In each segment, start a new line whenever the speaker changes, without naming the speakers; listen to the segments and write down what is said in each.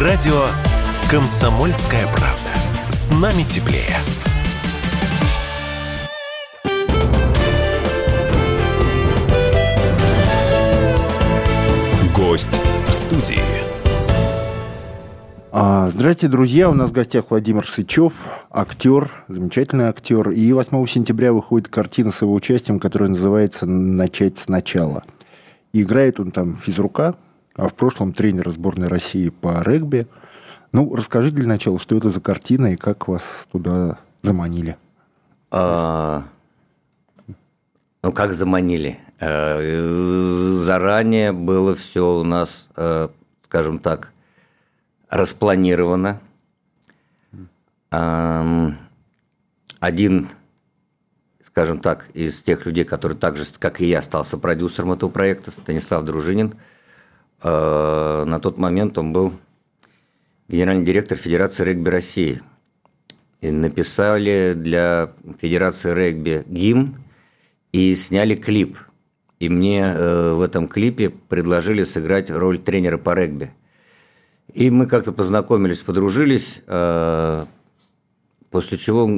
Радио «Комсомольская правда». С нами теплее. Гость в студии.
А, Здравствуйте, друзья. У нас в гостях Владимир Сычев, актер, замечательный актер. И 8 сентября выходит картина с его участием, которая называется «Начать сначала». И играет он там физрука, а в прошлом тренер сборной России по регби. Ну, расскажи для начала, что это за картина и как вас туда заманили.
А, ну, как заманили? Э, заранее было все у нас, э, скажем так, распланировано. Один, скажем так, из тех людей, который так же, как и я, остался продюсером этого проекта, Станислав Дружинин, на тот момент он был генеральный директор Федерации регби России. И написали для Федерации регби гимн и сняли клип. И мне э, в этом клипе предложили сыграть роль тренера по регби – и мы как-то познакомились, подружились, э, после чего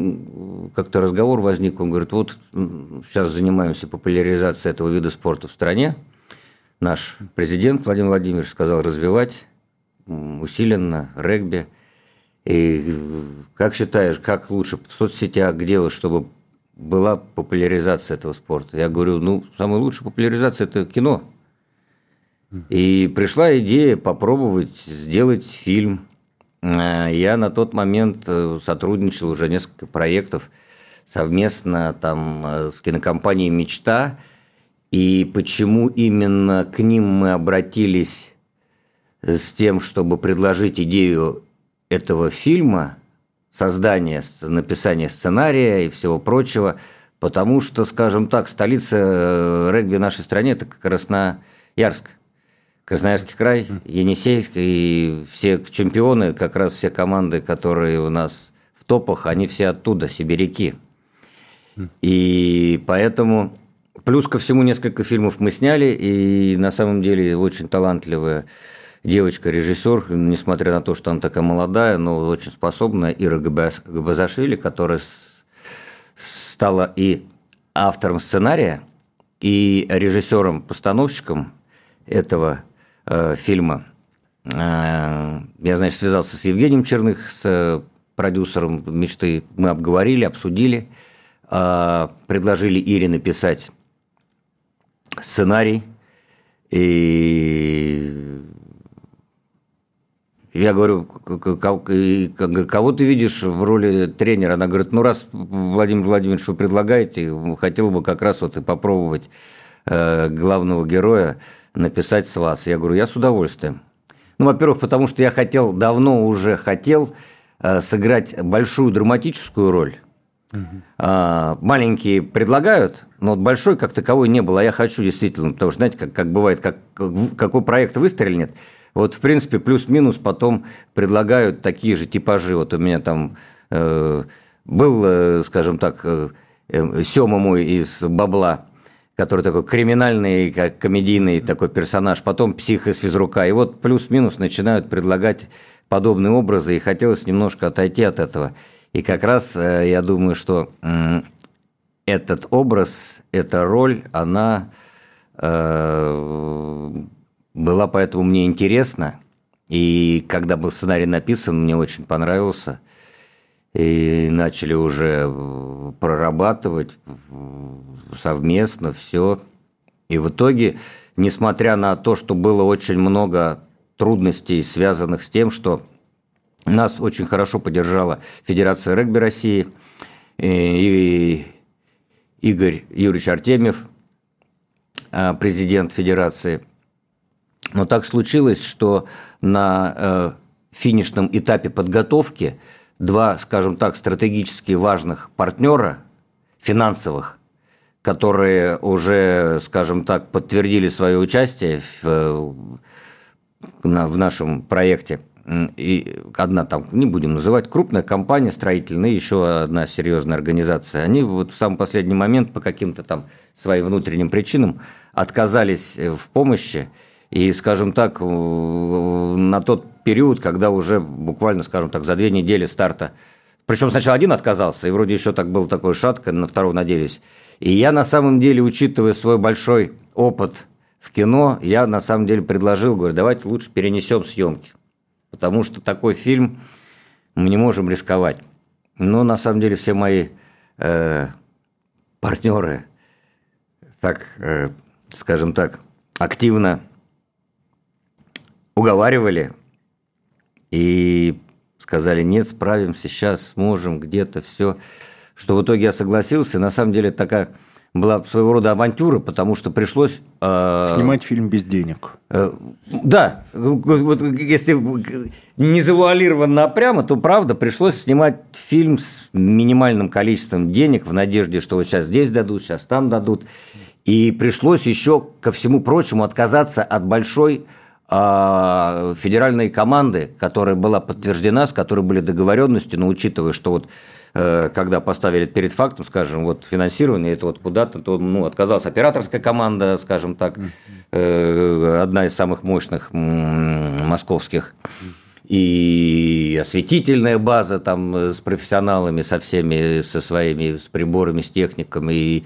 как-то разговор возник, он говорит, вот сейчас занимаемся популяризацией этого вида спорта в стране. Наш президент Владимир Владимирович сказал развивать усиленно регби. И как считаешь, как лучше в соцсетях, где вот, чтобы была популяризация этого спорта? Я говорю, ну, самая лучшая популяризация – это кино – и пришла идея попробовать сделать фильм. Э, я на тот момент э, сотрудничал уже несколько проектов совместно там э, с кинокомпанией «Мечта». И почему именно к ним мы обратились с тем, чтобы предложить идею этого фильма, создания, написания сценария и всего прочего, потому что, скажем так, столица регби в нашей стране – это Красноярск. Красноярский край, Енисейск и все чемпионы, как раз все команды, которые у нас в топах, они все оттуда, сибиряки. И поэтому, плюс ко всему, несколько фильмов мы сняли, и на самом деле очень талантливая девочка, режиссер, несмотря на то, что она такая молодая, но очень способная, Ира Габазашвили, которая стала и автором сценария, и режиссером-постановщиком этого э, фильма. Э, я, значит, связался с Евгением Черных, с э, продюсером «Мечты». Мы обговорили, обсудили, э, предложили Ире написать сценарий. И я говорю, кого ты видишь в роли тренера? Она говорит, ну раз Владимир Владимирович вы предлагаете, хотел бы как раз вот и попробовать главного героя написать с вас. Я говорю, я с удовольствием. Ну, во-первых, потому что я хотел, давно уже хотел э, сыграть большую драматическую роль. Угу. маленькие предлагают, но вот большой как таковой не было. А я хочу действительно, потому что, знаете, как, как бывает, как, какой проект выстрелит, вот, в принципе, плюс-минус потом предлагают такие же типажи. Вот у меня там э, был, э, скажем так, э, э Сема мой из «Бабла», который такой криминальный, как комедийный такой персонаж, потом псих из физрука. И вот плюс-минус начинают предлагать подобные образы, и хотелось немножко отойти от этого. И как раз э, я думаю, что этот образ, эта роль, она э, была поэтому мне интересна. И когда был сценарий написан, мне очень понравился – и начали уже э, прорабатывать совместно все. И в итоге, несмотря на то, что было очень много трудностей, связанных с тем, что нас очень хорошо поддержала Федерация регби России и Игорь Юрьевич Артемьев, э, президент Федерации. Но так случилось, что на э, финишном этапе подготовки – два, скажем так, стратегически важных партнера финансовых, которые уже, скажем так, подтвердили свое участие в, в нашем проекте. И одна там, не будем называть, крупная компания строительная, еще одна серьезная организация. Они вот в самый последний момент по каким-то там своим внутренним причинам отказались в помощи И, скажем так, на тот период, когда уже буквально, скажем так, за две недели старта, причем сначала один отказался, и вроде еще так было такое шатко, на второго надеялись. И я на самом деле, учитывая свой большой опыт в кино, я на самом деле предложил, говорю, давайте лучше перенесем съемки, потому что такой фильм мы не можем рисковать. Но на самом деле все мои э, партнеры, так, э, скажем так, активно уговаривали и сказали, нет, справимся, сейчас сможем, где-то все. Что в итоге я согласился. На самом деле такая была своего рода авантюра, потому что пришлось...
Э, Снимать фильм без денег.
Э, да, вот если не завуалированно, а прямо, то правда пришлось снимать фильм с минимальным количеством денег в надежде, что вот сейчас здесь дадут, сейчас там дадут. И пришлось еще, ко всему прочему, отказаться от большой а, федеральной команды, которая была подтверждена, с которой были договоренности, но учитывая, что вот э, когда поставили перед фактом, скажем, вот финансирование, это вот куда-то, то ну, отказалась операторская команда, скажем так, э, одна из самых мощных московских, и осветительная база там с профессионалами, со всеми, со своими, с приборами, с техниками, и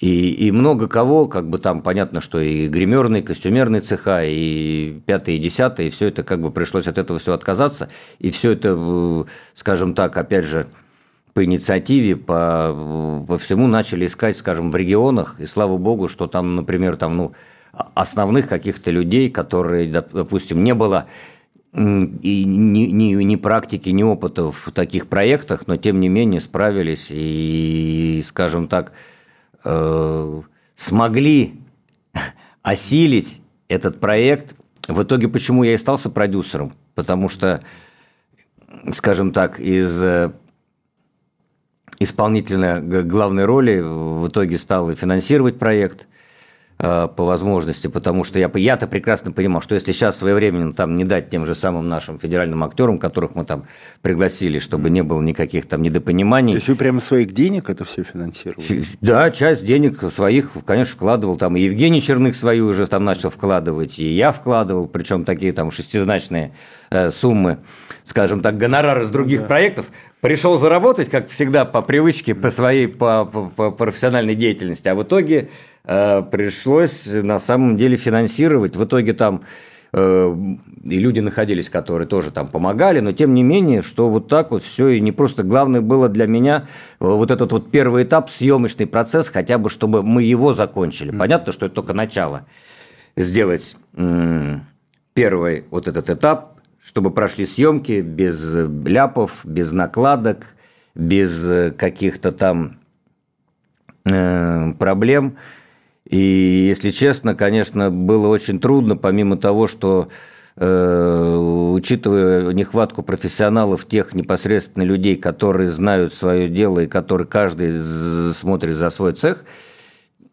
и, и много кого, как бы там понятно, что и гримерный, костюмерный цеха, и пятый, и десятый, и все это как бы пришлось от этого все отказаться. И все это, э, скажем так, опять же, по инициативе, по, по всему начали искать, скажем, в регионах. И слава богу, что там, например, там, ну, основных каких-то людей, которые, допустим, не было и ни, ни, ни практики, ни опыта в таких проектах, но тем не менее справились и, скажем так, э, смогли осилить этот проект. В итоге, почему я и стал продюсером? Потому что, скажем так, из исполнительной главной роли в итоге стал и финансировать проект – Э, по возможности, потому что я, я-то прекрасно понимал, что если сейчас своевременно там не дать тем же самым нашим федеральным актерам, которых мы там пригласили, чтобы не было никаких там недопониманий. То
есть вы прямо своих денег это все финансировали?
Да, часть денег своих, конечно, вкладывал. Там и Евгений Черных свою уже там начал вкладывать, и я вкладывал, причем такие там шестизначные э, суммы, скажем так, гонорары с других да. проектов. Пришел заработать, как всегда, по привычке, по своей по, по, по профессиональной деятельности, а в итоге Э, пришлось на самом деле финансировать. В итоге там э, и люди находились, которые тоже там помогали, но тем не менее, что вот так вот все, и не просто главное было для меня э, вот этот вот первый этап, съемочный процесс, хотя бы чтобы мы его закончили. Понятно, что это только начало. Сделать первый вот этот этап, чтобы прошли съемки без ляпов, без накладок, без каких-то там проблем – и, если честно, конечно, было очень трудно, помимо того, что э, учитывая нехватку профессионалов, тех непосредственно людей, которые знают свое дело и которые каждый смотрит за свой цех,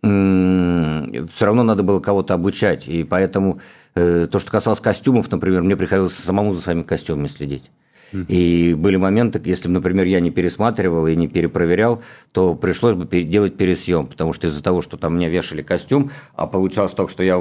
все равно надо было кого-то обучать. И поэтому э, то, что касалось костюмов, например, мне приходилось самому за своими костюмами следить. И были моменты, если бы, например, я не пересматривал и не перепроверял, то пришлось бы делать пересъем, потому что из-за того, что там мне вешали костюм, а получалось так, что я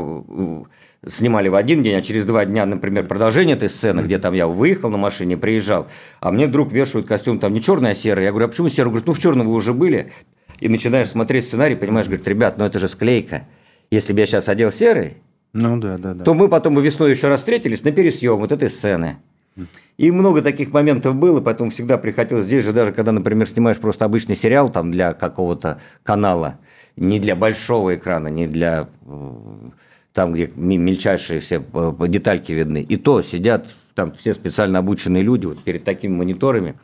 снимали в один день, а через два дня, например, продолжение этой сцены, где там я выехал на машине, приезжал, а мне вдруг вешают костюм там не черный, а серый. Я говорю, а почему серый? Говорит, ну в черном вы уже были. И начинаешь смотреть сценарий, понимаешь, говорит, ребят, ну это же склейка. Если бы я сейчас одел серый, ну, да, да, да. то мы потом бы весной еще раз встретились на пересъем вот этой сцены. И много таких моментов было, поэтому всегда приходилось здесь же, даже когда, например, снимаешь просто обычный сериал там для какого-то канала, не для большого экрана, не для э, там, где мельчайшие все э, детальки видны. И то сидят там все специально обученные люди вот перед такими мониторами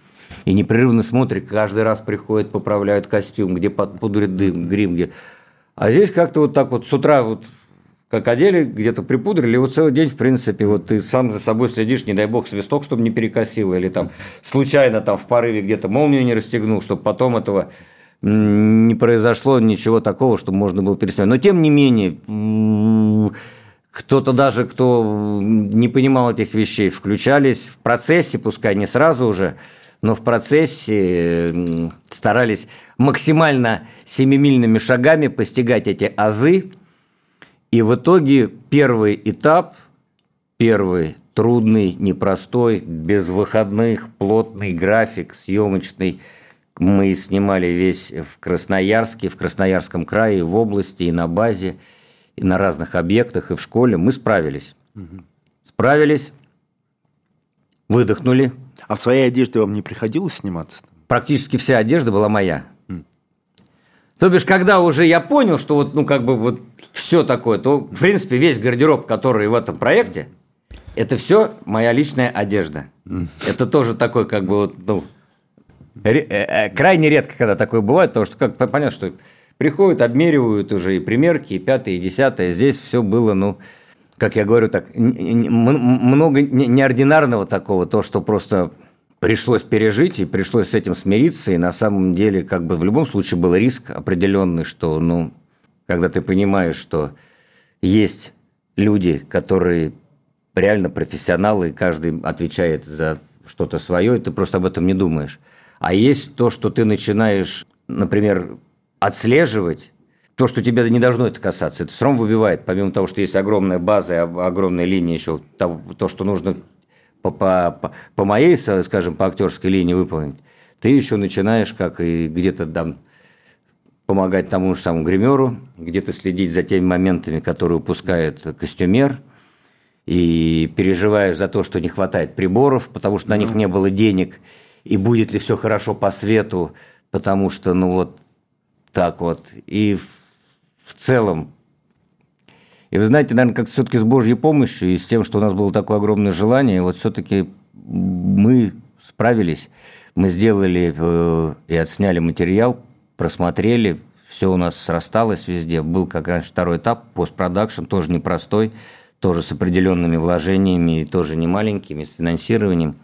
и непрерывно смотрят, каждый раз приходят, поправляют костюм, где пудрят дым, грим, где... А здесь как-то вот так вот с утра вот как одели, где-то припудрили, и вот целый день, в принципе, вот ты сам за собой следишь, не дай бог, свисток, чтобы не перекосило, или там случайно там в порыве где-то молнию не расстегнул, чтобы потом этого не произошло ничего такого, чтобы можно было переснять. Но тем не менее, кто-то даже, кто не понимал этих вещей, включались в процессе, пускай не сразу уже, но в процессе старались максимально семимильными шагами постигать эти азы, И в итоге первый этап, первый трудный, непростой, без выходных, плотный график, съемочный. Мы снимали весь в Красноярске, в Красноярском крае, в области, и на базе, и на разных объектах, и в школе. Мы справились. Угу. Справились, выдохнули.
А в своей одежде вам не приходилось сниматься?
Практически вся одежда была моя. То бишь, когда уже я понял, что вот, ну, как бы вот все такое, то, в принципе, весь гардероб, который в этом проекте – это все моя личная одежда. Это тоже такой, как бы, вот, ну, э, э, крайне редко, когда такое бывает, потому что, как понятно, что приходят, обмеривают уже и примерки, и пятое, и десятое. Здесь все было, ну, как я говорю, так, много неординарного такого, то, что просто пришлось пережить, и пришлось с этим смириться, и на самом деле, как бы в любом случае был риск определенный, что, ну, когда ты понимаешь, что есть люди, которые реально профессионалы, и каждый отвечает за что-то свое, и ты просто об этом не думаешь. А есть то, что ты начинаешь, например, отслеживать, то, что тебя не должно это касаться. Это равно выбивает, помимо того, что есть огромная база огромная линия еще, то, что нужно по, по, по моей, скажем, по актерской линии выполнить, ты еще начинаешь, как и где-то там, помогать тому же самому гримеру, где-то следить за теми моментами, которые упускает костюмер – и переживаешь за то, что не хватает приборов, потому что на них не было денег, и будет ли все хорошо по свету, потому что, ну вот так вот. И в целом, и вы знаете, наверное, как все-таки с Божьей помощью и с тем, что у нас было такое огромное желание, вот все-таки мы справились, мы сделали э, и отсняли материал, просмотрели, все у нас срасталось везде. Был, как раньше, второй этап, постпродакшн, тоже непростой тоже с определенными вложениями, тоже не маленькими, с финансированием.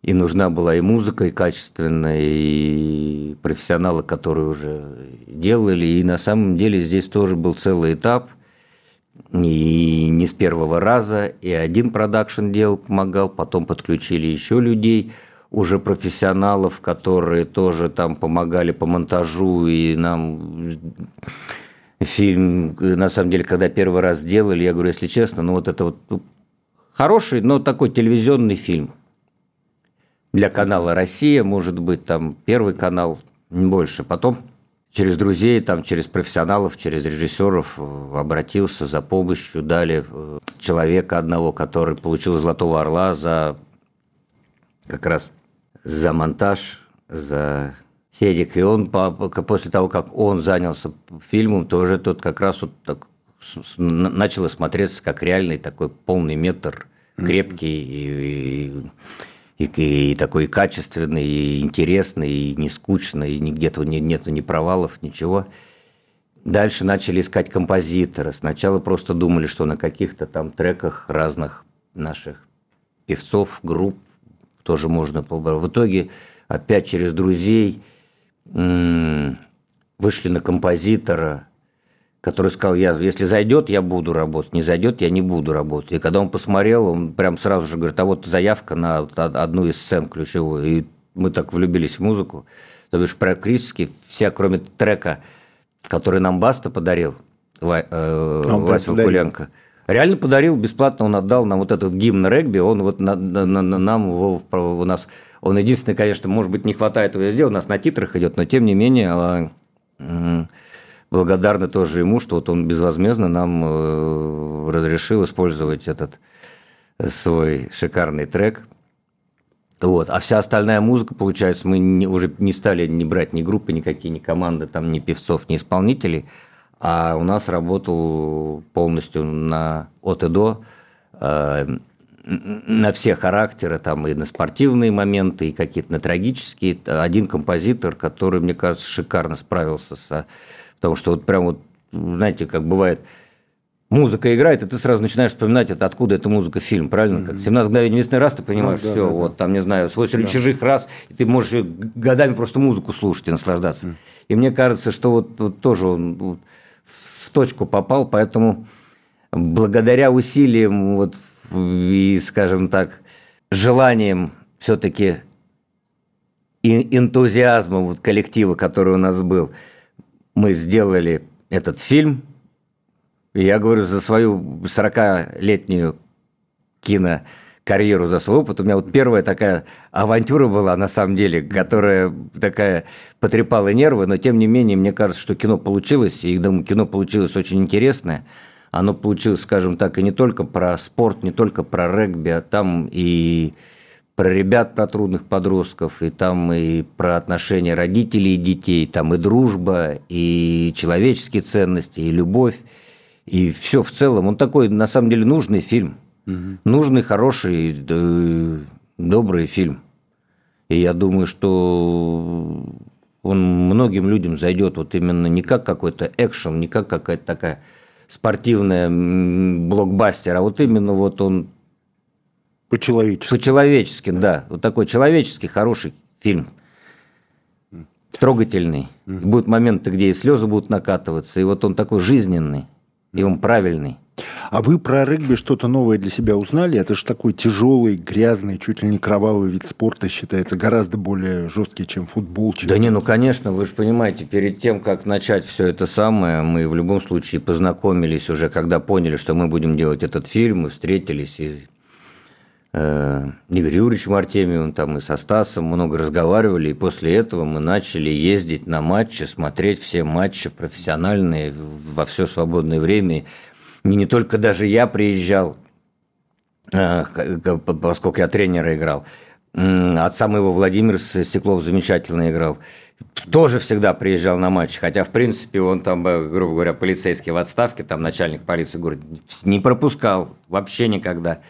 И нужна была и музыка, и качественная, и профессионалы, которые уже делали. И на самом деле здесь тоже был целый этап. И не с первого раза. И один продакшн делал, помогал, потом подключили еще людей, уже профессионалов, которые тоже там помогали по монтажу, и нам фильм, на самом деле, когда первый раз сделали, я говорю, если честно, ну вот это вот ну, хороший, но такой телевизионный фильм. Для канала «Россия», может быть, там первый канал, не больше. Потом через друзей, там, через профессионалов, через режиссеров э, обратился за помощью, дали э, человека одного, который получил «Золотого орла» за как раз за монтаж, за Седик, и он после того, как он занялся фильмом, тоже тот как раз вот так начал смотреться как реальный такой полный метр, крепкий и, и, и, и такой качественный, и интересный, и не скучный, и где-то не, нету ни провалов, ничего. Дальше начали искать композитора. Сначала просто думали, что на каких-то там треках разных наших певцов, групп тоже можно побрать. В итоге опять через друзей – вышли на композитора, который сказал, я, если зайдет, я буду работать, не зайдет, я не буду работать. И когда он посмотрел, он прям сразу же говорит, а вот заявка на одну из сцен ключевую. И мы так влюбились в музыку. То бишь практически все, кроме трека, который нам Баста подарил, Ва, э, Вася Вакуленко, реально подарил, бесплатно он отдал нам вот этот гимн регби, он вот на, на, на, нам его у нас он единственный, конечно, может быть, не хватает его везде, у нас на титрах идет, но тем не менее а, благодарны тоже ему, что вот он безвозмездно нам э, разрешил использовать этот свой шикарный трек. Вот. А вся остальная музыка, получается, мы не, уже не стали не брать ни группы никакие, ни команды, там, ни певцов, ни исполнителей, а у нас работал полностью на от и до э, на все характеры, там и на спортивные моменты, и какие-то на трагические. Один композитор, который, мне кажется, шикарно справился со... Потому что вот прям вот, знаете, как бывает, музыка играет, и ты сразу начинаешь вспоминать, это откуда эта музыка фильм, правильно? Как 17 мгновений весны раз, ты понимаешь, ну, да, все, да, вот да. там, не знаю, свой да. чужих раз, и ты можешь годами просто музыку слушать и наслаждаться. Mm. И мне кажется, что вот, вот тоже он вот, в точку попал, поэтому благодаря усилиям вот и, скажем так, желанием все-таки и энтузиазмом вот коллектива, который у нас был, мы сделали этот фильм, Я говорю, за свою 40-летнюю кино карьеру, за свой опыт. У меня вот первая такая авантюра была, на самом деле, которая такая потрепала нервы, но тем не менее, мне кажется, что кино получилось, и думаю, кино получилось очень интересное. Оно получилось, скажем так, и не только про спорт, не только про регби, а там и про ребят, про трудных подростков, и там и про отношения родителей и детей, там и дружба, и человеческие ценности, и любовь, и все в целом. Он такой, на самом деле, нужный фильм – Угу. Нужный, хороший, добрый фильм. И я думаю, что он многим людям зайдет вот именно не как какой-то экшен, не как какая-то такая спортивная блокбастер, а вот именно вот он...
По-человечески.
По-человечески, да. Вот такой человеческий, хороший фильм. Трогательный. Mm. Будут моменты, где и слезы будут накатываться, и вот он такой жизненный, и он правильный.
А вы про регби что-то новое для себя узнали? Это же такой тяжелый, грязный, чуть ли не кровавый вид спорта считается, гораздо более жесткий, чем футбол. Чем...
Да не, ну конечно, вы же понимаете, перед тем, как начать все это самое, мы в любом случае познакомились уже, когда поняли, что мы будем делать этот фильм, мы встретились и Игорь Юрьевич Артемьевым, там и со Стасом много разговаривали, и после этого мы начали ездить на матчи, смотреть все матчи профессиональные во все свободное время, не, не только даже я приезжал, э, поскольку я тренера играл, отца моего Владимир Стеклов замечательно играл, тоже всегда приезжал на матчи, хотя, в принципе, он там, э, грубо говоря, полицейский в отставке, там начальник полиции говорит, не пропускал вообще никогда.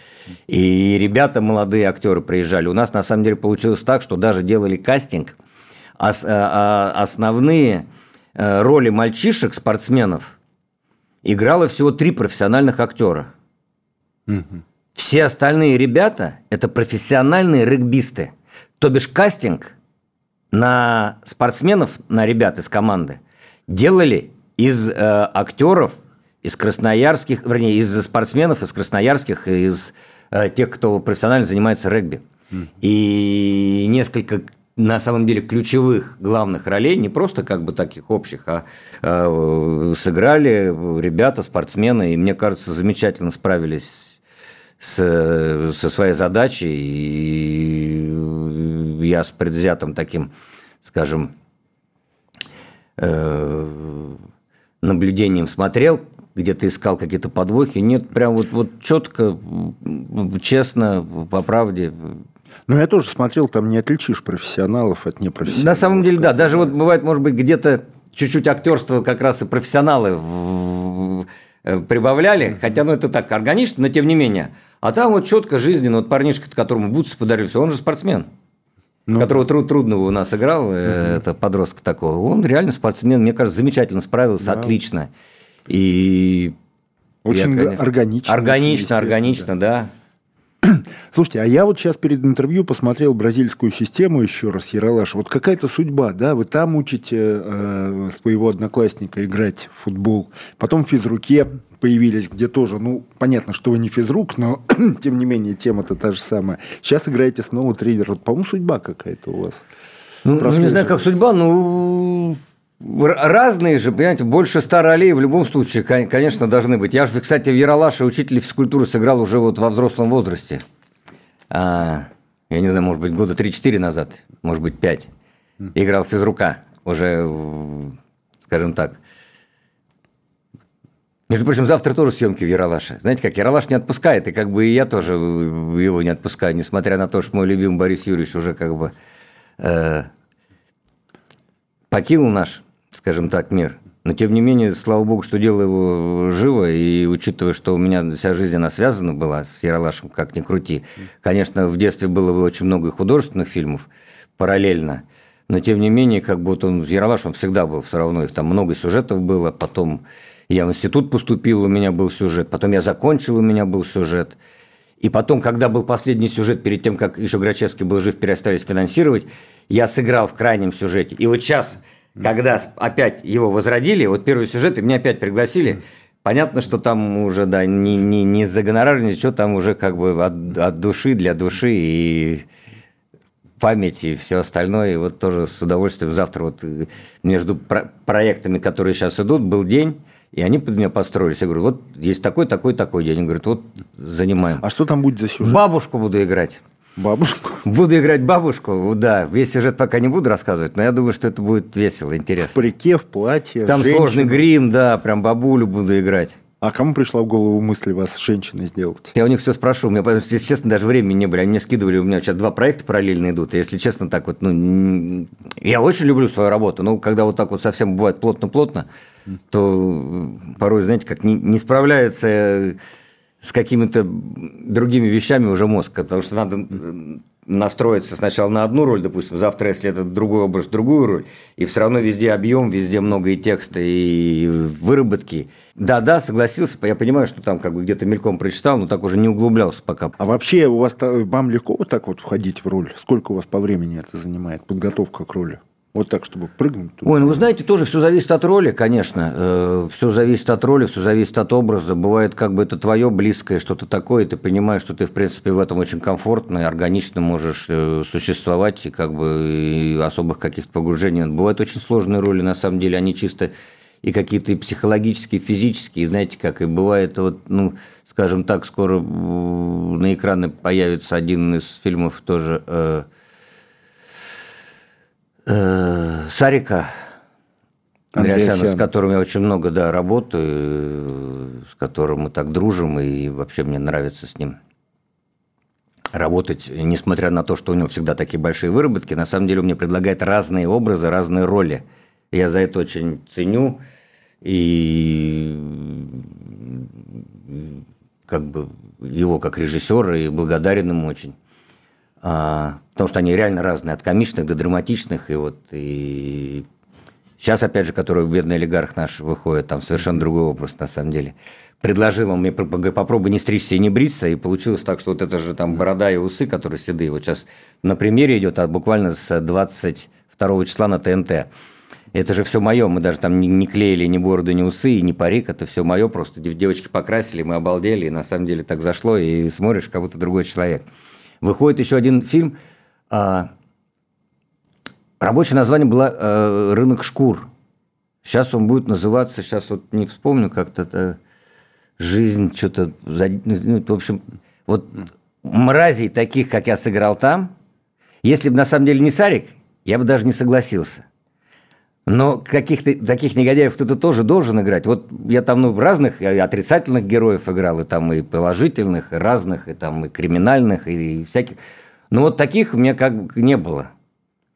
И ребята, молодые актеры приезжали. У нас, на самом деле, получилось так, что даже делали кастинг, а, а основные э, роли мальчишек, спортсменов – играло всего три профессиональных актера. Угу. Все остальные ребята – это профессиональные регбисты. То бишь кастинг на спортсменов, на ребят из команды делали из э, актеров, из красноярских, вернее, из спортсменов, из красноярских, из э, тех, кто профессионально занимается регби. Mm. И несколько на самом деле ключевых главных ролей, не просто как бы таких общих, а э, сыграли ребята, спортсмены, и мне кажется, замечательно справились с, со своей задачей, и я с предвзятым таким, скажем, э, наблюдением смотрел, где-то искал какие-то подвохи. Нет, прям вот, вот четко, честно, по правде,
ну, я тоже смотрел, там не отличишь профессионалов от непрофессионалов.
На самом деле, да. Даже вот бывает, может быть, где-то чуть-чуть актерство как раз и профессионалы э, прибавляли, хотя, ну, это так органично, но тем не менее. А там вот четко жизненно, вот парнишка, которому бутсы подарился, он же спортсмен. Ну, которого труд, трудного у нас играл, угу. это подросток такого. Он реально спортсмен, мне кажется, замечательно справился, да. отлично. И
очень я, конечно, органично.
Органично, органично, да. да.
Слушайте, а я вот сейчас перед интервью посмотрел бразильскую систему еще раз, Яралаш. Вот какая-то судьба, да? Вы там учите э, своего одноклассника играть в футбол. Потом в физруке появились, где тоже, ну, понятно, что вы не физрук, но, тем не менее, тема-то та же самая. Сейчас играете снова тренер. Вот, по-моему, судьба какая-то у вас.
Ну, ну, не знаю, как судьба, ну, Разные же, понимаете, больше ста ролей в любом случае, конечно, должны быть. Я же, кстати, в Яралаше учитель физкультуры сыграл уже вот во взрослом возрасте. А, я не знаю, может быть, года 3-4 назад, может быть, 5. Играл физрука уже, скажем так. Между прочим, завтра тоже съемки в Яралаше. Знаете, как Яралаш не отпускает, и как бы и я тоже его не отпускаю, несмотря на то, что мой любимый Борис Юрьевич уже как бы э, покинул наш скажем так, мир. Но тем не менее, слава богу, что дело его живо, и учитывая, что у меня вся жизнь она связана была с Яралашем, как ни крути. Конечно, в детстве было бы очень много художественных фильмов параллельно, но тем не менее, как вот он в Яралаш, он всегда был все равно, их там много сюжетов было, потом я в институт поступил, у меня был сюжет, потом я закончил, у меня был сюжет. И потом, когда был последний сюжет, перед тем, как еще Грачевский был жив, перестались финансировать, я сыграл в крайнем сюжете. И вот сейчас когда опять его возродили, вот первый сюжет, и меня опять пригласили, понятно, что там уже, да, не, не, не за гонорар, ничего, там уже как бы от, от души, для души и память и все остальное. И вот тоже с удовольствием завтра вот между про проектами, которые сейчас идут, был день, И они под меня построились. Я говорю, вот есть такой, такой, такой день. Они говорят, вот занимаем.
А что там будет за сюжет?
Бабушку буду играть.
Бабушку?
Буду играть бабушку, да. Весь сюжет пока не буду рассказывать, но я думаю, что это будет весело, интересно.
В парике, в платье,
Там
женщина.
сложный грим, да, прям бабулю буду играть.
А кому пришла в голову мысль вас женщиной сделать?
Я у них все спрошу. У меня, если честно, даже времени не было. Они мне скидывали, у меня сейчас два проекта параллельно идут. И, если честно, так вот, ну, я очень люблю свою работу. Но когда вот так вот совсем бывает плотно-плотно, то порой, знаете, как не, не справляется с какими-то другими вещами уже мозг, потому что надо настроиться сначала на одну роль, допустим, завтра, если это другой образ, другую роль, и все равно везде объем, везде много и текста, и выработки. Да-да, согласился, я понимаю, что там как бы где-то мельком прочитал, но так уже не углублялся пока.
А вообще у вас вам легко вот так вот входить в роль? Сколько у вас по времени это занимает, подготовка к роли? Вот так, чтобы прыгнуть. Туда.
Ой, ну вы знаете, тоже все зависит от роли, конечно. Э, все зависит от роли, все зависит от образа. Бывает, как бы это твое близкое, что-то такое, и ты понимаешь, что ты, в принципе, в этом очень комфортно и органично можешь э, существовать, и как бы и особых каких-то погружений. Бывают очень сложные роли, на самом деле, они чисто и какие-то и психологические, и физические, знаете, как и бывает, вот, ну, скажем так, скоро на экраны появится один из фильмов тоже э, Сарика Андреасяна, с которым я очень много, да, работаю, с которым мы так дружим, и вообще мне нравится с ним работать, несмотря на то, что у него всегда такие большие выработки, на самом деле он мне предлагает разные образы, разные роли. Я за это очень ценю и как бы его как режиссера и благодарен ему очень. А, потому что они реально разные, от комичных до драматичных. И вот и сейчас, опять же, который бедный олигарх наш выходит, там совершенно другой образ на самом деле. Предложил он мне попробуй не стричься и не бриться, и получилось так, что вот это же там борода и усы, которые седые, вот сейчас на примере идет, а буквально с 22 числа на ТНТ. Это же все мое, мы даже там не, не клеили ни бороду, ни усы, ни парик, это все мое, просто девочки покрасили, мы обалдели, и на самом деле так зашло, и смотришь, как будто другой человек. Выходит еще один фильм. А, рабочее название было а, «Рынок шкур». Сейчас он будет называться, сейчас вот не вспомню как-то, это жизнь, что-то, ну, в общем, вот мразей таких, как я сыграл там, если бы на самом деле не Сарик, я бы даже не согласился. Но каких-то таких негодяев кто-то тоже должен играть. Вот я там ну, разных и отрицательных героев играл, и там и положительных, и разных, и там и криминальных, и, и всяких. Но вот таких у меня как бы не было.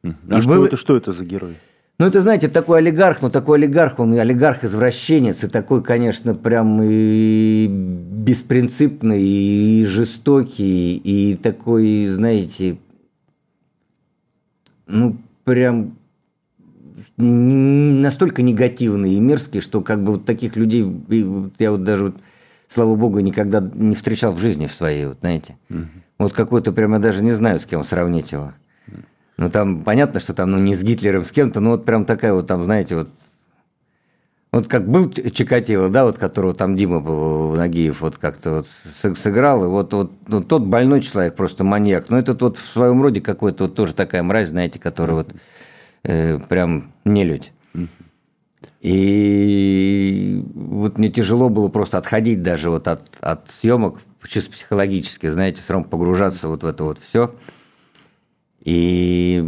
А что, был... это, что это за герой?
Ну, это, знаете, такой олигарх, но такой олигарх, он олигарх-извращенец, и такой, конечно, прям и беспринципный, и жестокий, и такой, знаете, ну, прям настолько негативные и мерзкие, что как бы вот таких людей я вот даже, вот, слава богу, никогда не встречал в жизни в своей, вот знаете. Угу. Вот какой-то прямо даже не знаю, с кем сравнить его. Ну, там понятно, что там, ну, не с Гитлером, с кем-то, но вот прям такая вот там, знаете, вот вот как был Чикатило, да, вот которого там Дима Нагиев вот как-то вот сыграл, и вот, вот ну, тот больной человек, просто маньяк. Но этот вот в своем роде какой-то вот тоже такая мразь, знаете, которая вот э, прям не людь. И вот мне тяжело было просто отходить даже вот от, от съемок, чисто психологически, знаете, все равно погружаться вот в это вот все. И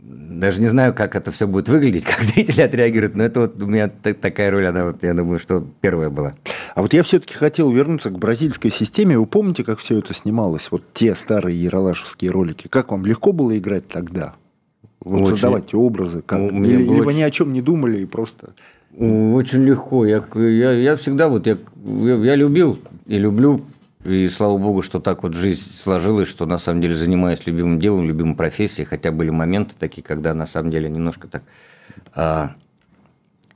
даже не знаю, как это все будет выглядеть, как зрители отреагируют, но это вот у меня такая роль, она вот, я думаю, что первая была.
А вот я все-таки хотел вернуться к бразильской системе. Вы помните, как все это снималось? Вот те старые яралашевские ролики. Как вам легко было играть тогда? Вот очень, создавать образы? Как? Или, либо очень, ни о чем не думали и просто...
Очень легко. Я, я, я всегда вот, я, я, любил и люблю, и слава богу, что так вот жизнь сложилась, что на самом деле занимаюсь любимым делом, любимой профессией, хотя были моменты такие, когда на самом деле немножко так... А,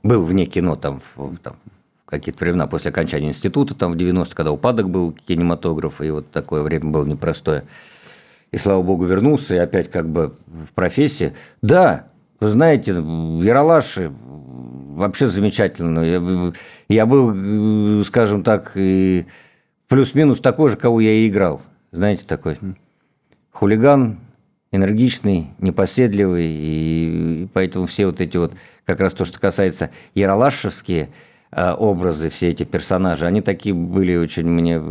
был вне кино там, в, там какие-то времена после окончания института, там в 90 когда упадок был кинематографа, и вот такое время было непростое и, слава богу, вернулся, и опять как бы в профессии. Да, вы знаете, Яралаши вообще замечательно. Я, я был, скажем так, и плюс-минус такой же, кого я и играл. Знаете, такой хулиган, энергичный, непоседливый, и, и поэтому все вот эти вот, как раз то, что касается яралашевские, э, образы, все эти персонажи, они такие были очень мне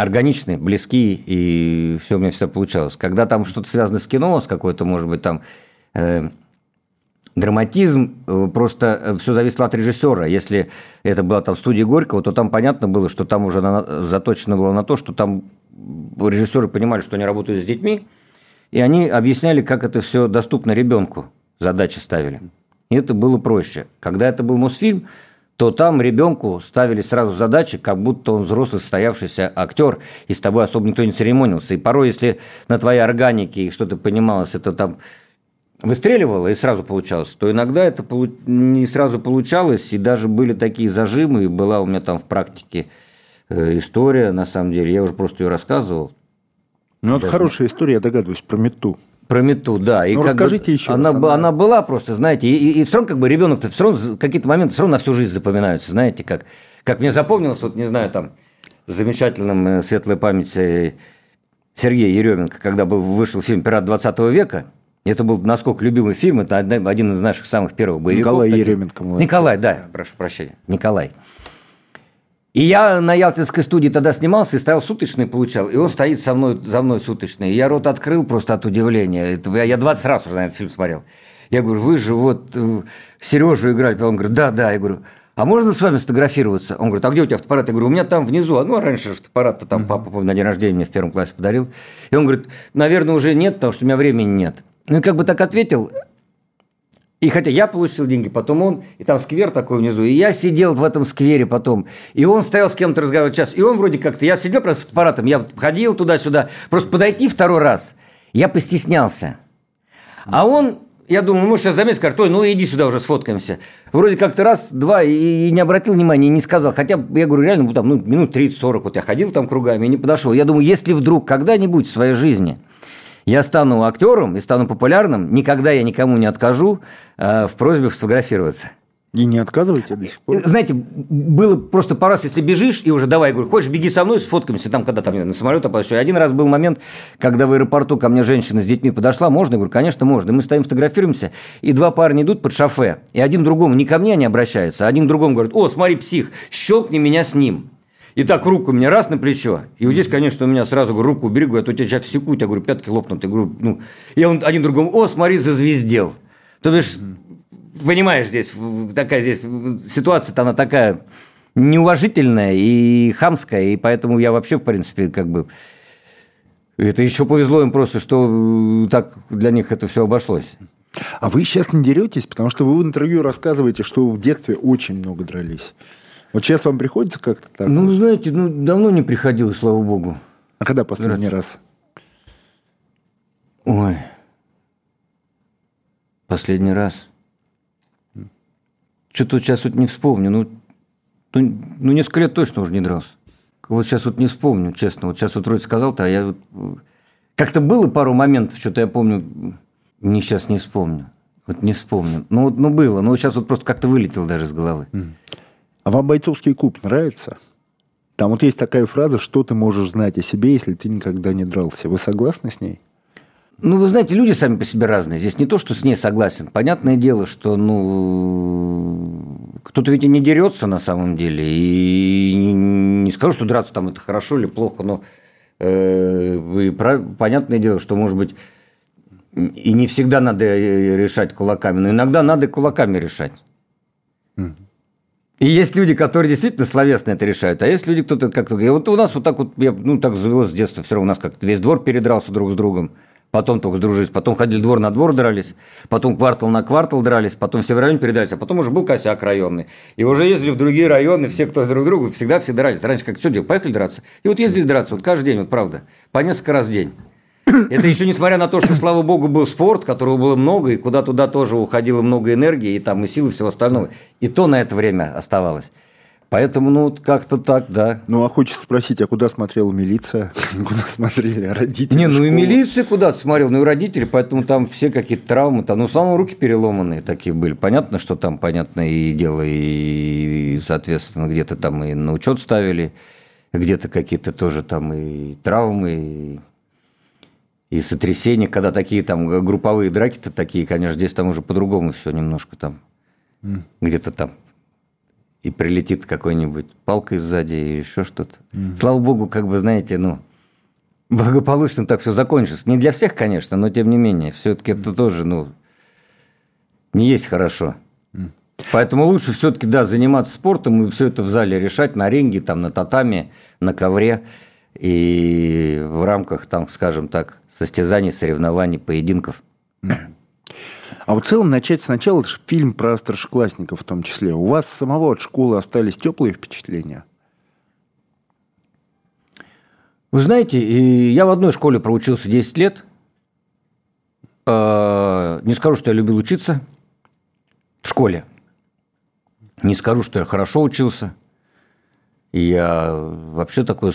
органичные, близкие, и все у меня всегда получалось. Когда там что-то связано с кино, с какой-то, может быть, там э, драматизм, э, просто все зависело от режиссера. Если это была там студия Горького, то там понятно было, что там уже на, заточено было на то, что там режиссеры понимали, что они работают с детьми, и они объясняли, как это все доступно ребенку, задачи ставили. И это было проще. Когда это был Мосфильм, то там ребенку ставили сразу задачи, как будто он взрослый состоявшийся актер, и с тобой особо никто не церемонился. И порой, если на твоей органике что-то понималось, это там выстреливало и сразу получалось, то иногда это не сразу получалось, и даже были такие зажимы, и была у меня там в практике э, история, на самом деле, я уже просто ее рассказывал.
Ну, это хорошая история, я догадываюсь, про мету.
Про мету, да.
И ну, расскажите бы, еще
она,
раз.
Она, она была просто, знаете, и, и, и все равно как бы ребенок-то все равно какие-то моменты все равно на всю жизнь запоминаются, знаете, как, как мне запомнилось, вот не знаю, там, замечательным э, светлой памяти Сергея Еременко, когда был, вышел фильм «Пират 20 века», это был, насколько, любимый фильм, это один из наших самых первых боевиков.
Николай таких. Еременко.
Молодец. Николай, да, прошу прощения, Николай. И я на Ялтинской студии тогда снимался и стоял суточный, получал. И он стоит со мной, за мной суточный. И я рот открыл просто от удивления. Это, я, я 20 раз уже на этот фильм смотрел. Я говорю, вы же вот э, Сережу играли. Он говорит, да, да. Я говорю, а можно с вами сфотографироваться? Он говорит, а где у тебя фотоаппарат? Я говорю, у меня там внизу. А, ну, а раньше фотоаппарат-то там папа на день рождения мне в первом классе подарил. И он говорит, наверное, уже нет, потому что у меня времени нет. Ну, и как бы так ответил, и хотя я получил деньги, потом он, и там сквер такой внизу, и я сидел в этом сквере потом, и он стоял с кем-то разговаривать час, и он вроде как-то, я сидел просто с аппаратом, я ходил туда-сюда, просто подойти второй раз, я постеснялся. А он, я думал, ну, может, сейчас заметит, скажет, ой, ну иди сюда уже сфоткаемся. Вроде как-то раз, два, и, и не обратил внимания, и не сказал. Хотя, я говорю, реально, ну, там, ну, минут 30-40, вот я ходил там кругами и не подошел. Я думаю, если вдруг когда-нибудь в своей жизни – я стану актером и стану популярным, никогда я никому не откажу э, в просьбе сфотографироваться.
И не отказывайте до сих пор?
Знаете, было просто пару раз, если бежишь, и уже давай, я говорю, хочешь, беги со мной, сфоткаемся, там, когда там на самолет опоздаю. Один раз был момент, когда в аэропорту ко мне женщина с детьми подошла, можно? Я говорю, конечно, можно. И мы стоим, фотографируемся, и два парня идут под шофе, и один другому, не ко мне они обращаются, а один другому говорит, о, смотри, псих, щелкни меня с ним. И так руку мне раз на плечо. И вот здесь, конечно, у меня сразу говорю, руку говорю, а то тебя сейчас секут. Я говорю, пятки лопнут. Я говорю, ну... И он один другому, о, смотри, зазвездел. То бишь, понимаешь, здесь такая здесь ситуация-то она такая неуважительная и хамская, и поэтому я вообще, в принципе, как бы... Это еще повезло им просто, что так для них это все обошлось.
А вы сейчас не деретесь, потому что вы в интервью рассказываете, что в детстве очень много дрались. Вот сейчас вам приходится как-то так?
Ну, знаете, ну, давно не приходилось, слава богу.
А когда последний раз?
Ой. Последний раз. Что-то сейчас вот не вспомню. Ну, ну, ну, несколько лет точно уже не дрался. Вот сейчас вот не вспомню, честно. Вот сейчас вот вроде сказал-то, а я вот... Как-то было пару моментов, что-то я помню, не сейчас не вспомню. Вот не вспомню. Ну, вот, ну было. Но вот сейчас вот просто как-то вылетел даже с головы.
А вам бойцовский клуб нравится? Там вот есть такая фраза, что ты можешь знать о себе, если ты никогда не дрался. Вы согласны с ней?
Ну, вы знаете, люди сами по себе разные. Здесь не то, что с ней согласен. Понятное дело, что, ну, кто-то ведь и не дерется на самом деле. И не скажу, что драться там это хорошо или плохо, но э, понятное дело, что, может быть, и не всегда надо э, решать кулаками, но иногда надо кулаками решать. Mm. И есть люди, которые действительно словесно это решают, а есть люди, кто-то как-то... Вот у нас вот так вот, я, ну, так завелось с детства, все равно у нас как-то весь двор передрался друг с другом, потом только сдружились, потом ходили двор на двор дрались, потом квартал на квартал дрались, потом все в районе передрались, а потом уже был косяк районный. И уже ездили в другие районы, все, кто друг другу, всегда все дрались. Раньше как, что делать, поехали драться? И вот ездили драться, вот каждый день, вот правда, по несколько раз в день. Это еще несмотря на то, что, слава богу, был спорт, которого было много, и куда туда тоже уходило много энергии, и там и силы, и всего остального. И то на это время оставалось. Поэтому, ну, как-то так, да.
Ну, а хочется спросить, а куда смотрела милиция? Куда смотрели родители?
Не, ну и милиция куда-то смотрела, ну и родители, поэтому там все какие-то травмы, там, ну, в основном руки переломанные такие были. Понятно, что там, понятно, и дело, и, соответственно, где-то там и на учет ставили, где-то какие-то тоже там и травмы, и и сотрясения, когда такие там групповые драки-то такие, конечно, здесь там уже по-другому все немножко там, mm. где-то там и прилетит какой-нибудь палкой сзади и еще что-то. Mm-hmm. Слава богу, как бы, знаете, ну, благополучно так все закончилось. Не для всех, конечно, но тем не менее, все-таки это тоже, ну, не есть хорошо. Mm. Поэтому лучше все-таки, да, заниматься спортом и все это в зале решать на ринге, там, на татами, на ковре и в рамках, там, скажем так, состязаний, соревнований, поединков.
А вот в целом начать сначала, это же фильм про старшеклассников в том числе. У вас самого от школы остались теплые впечатления?
Вы знаете, я в одной школе проучился 10 лет. А, не скажу, что я любил учиться в школе. Не скажу, что я хорошо учился. Я вообще такой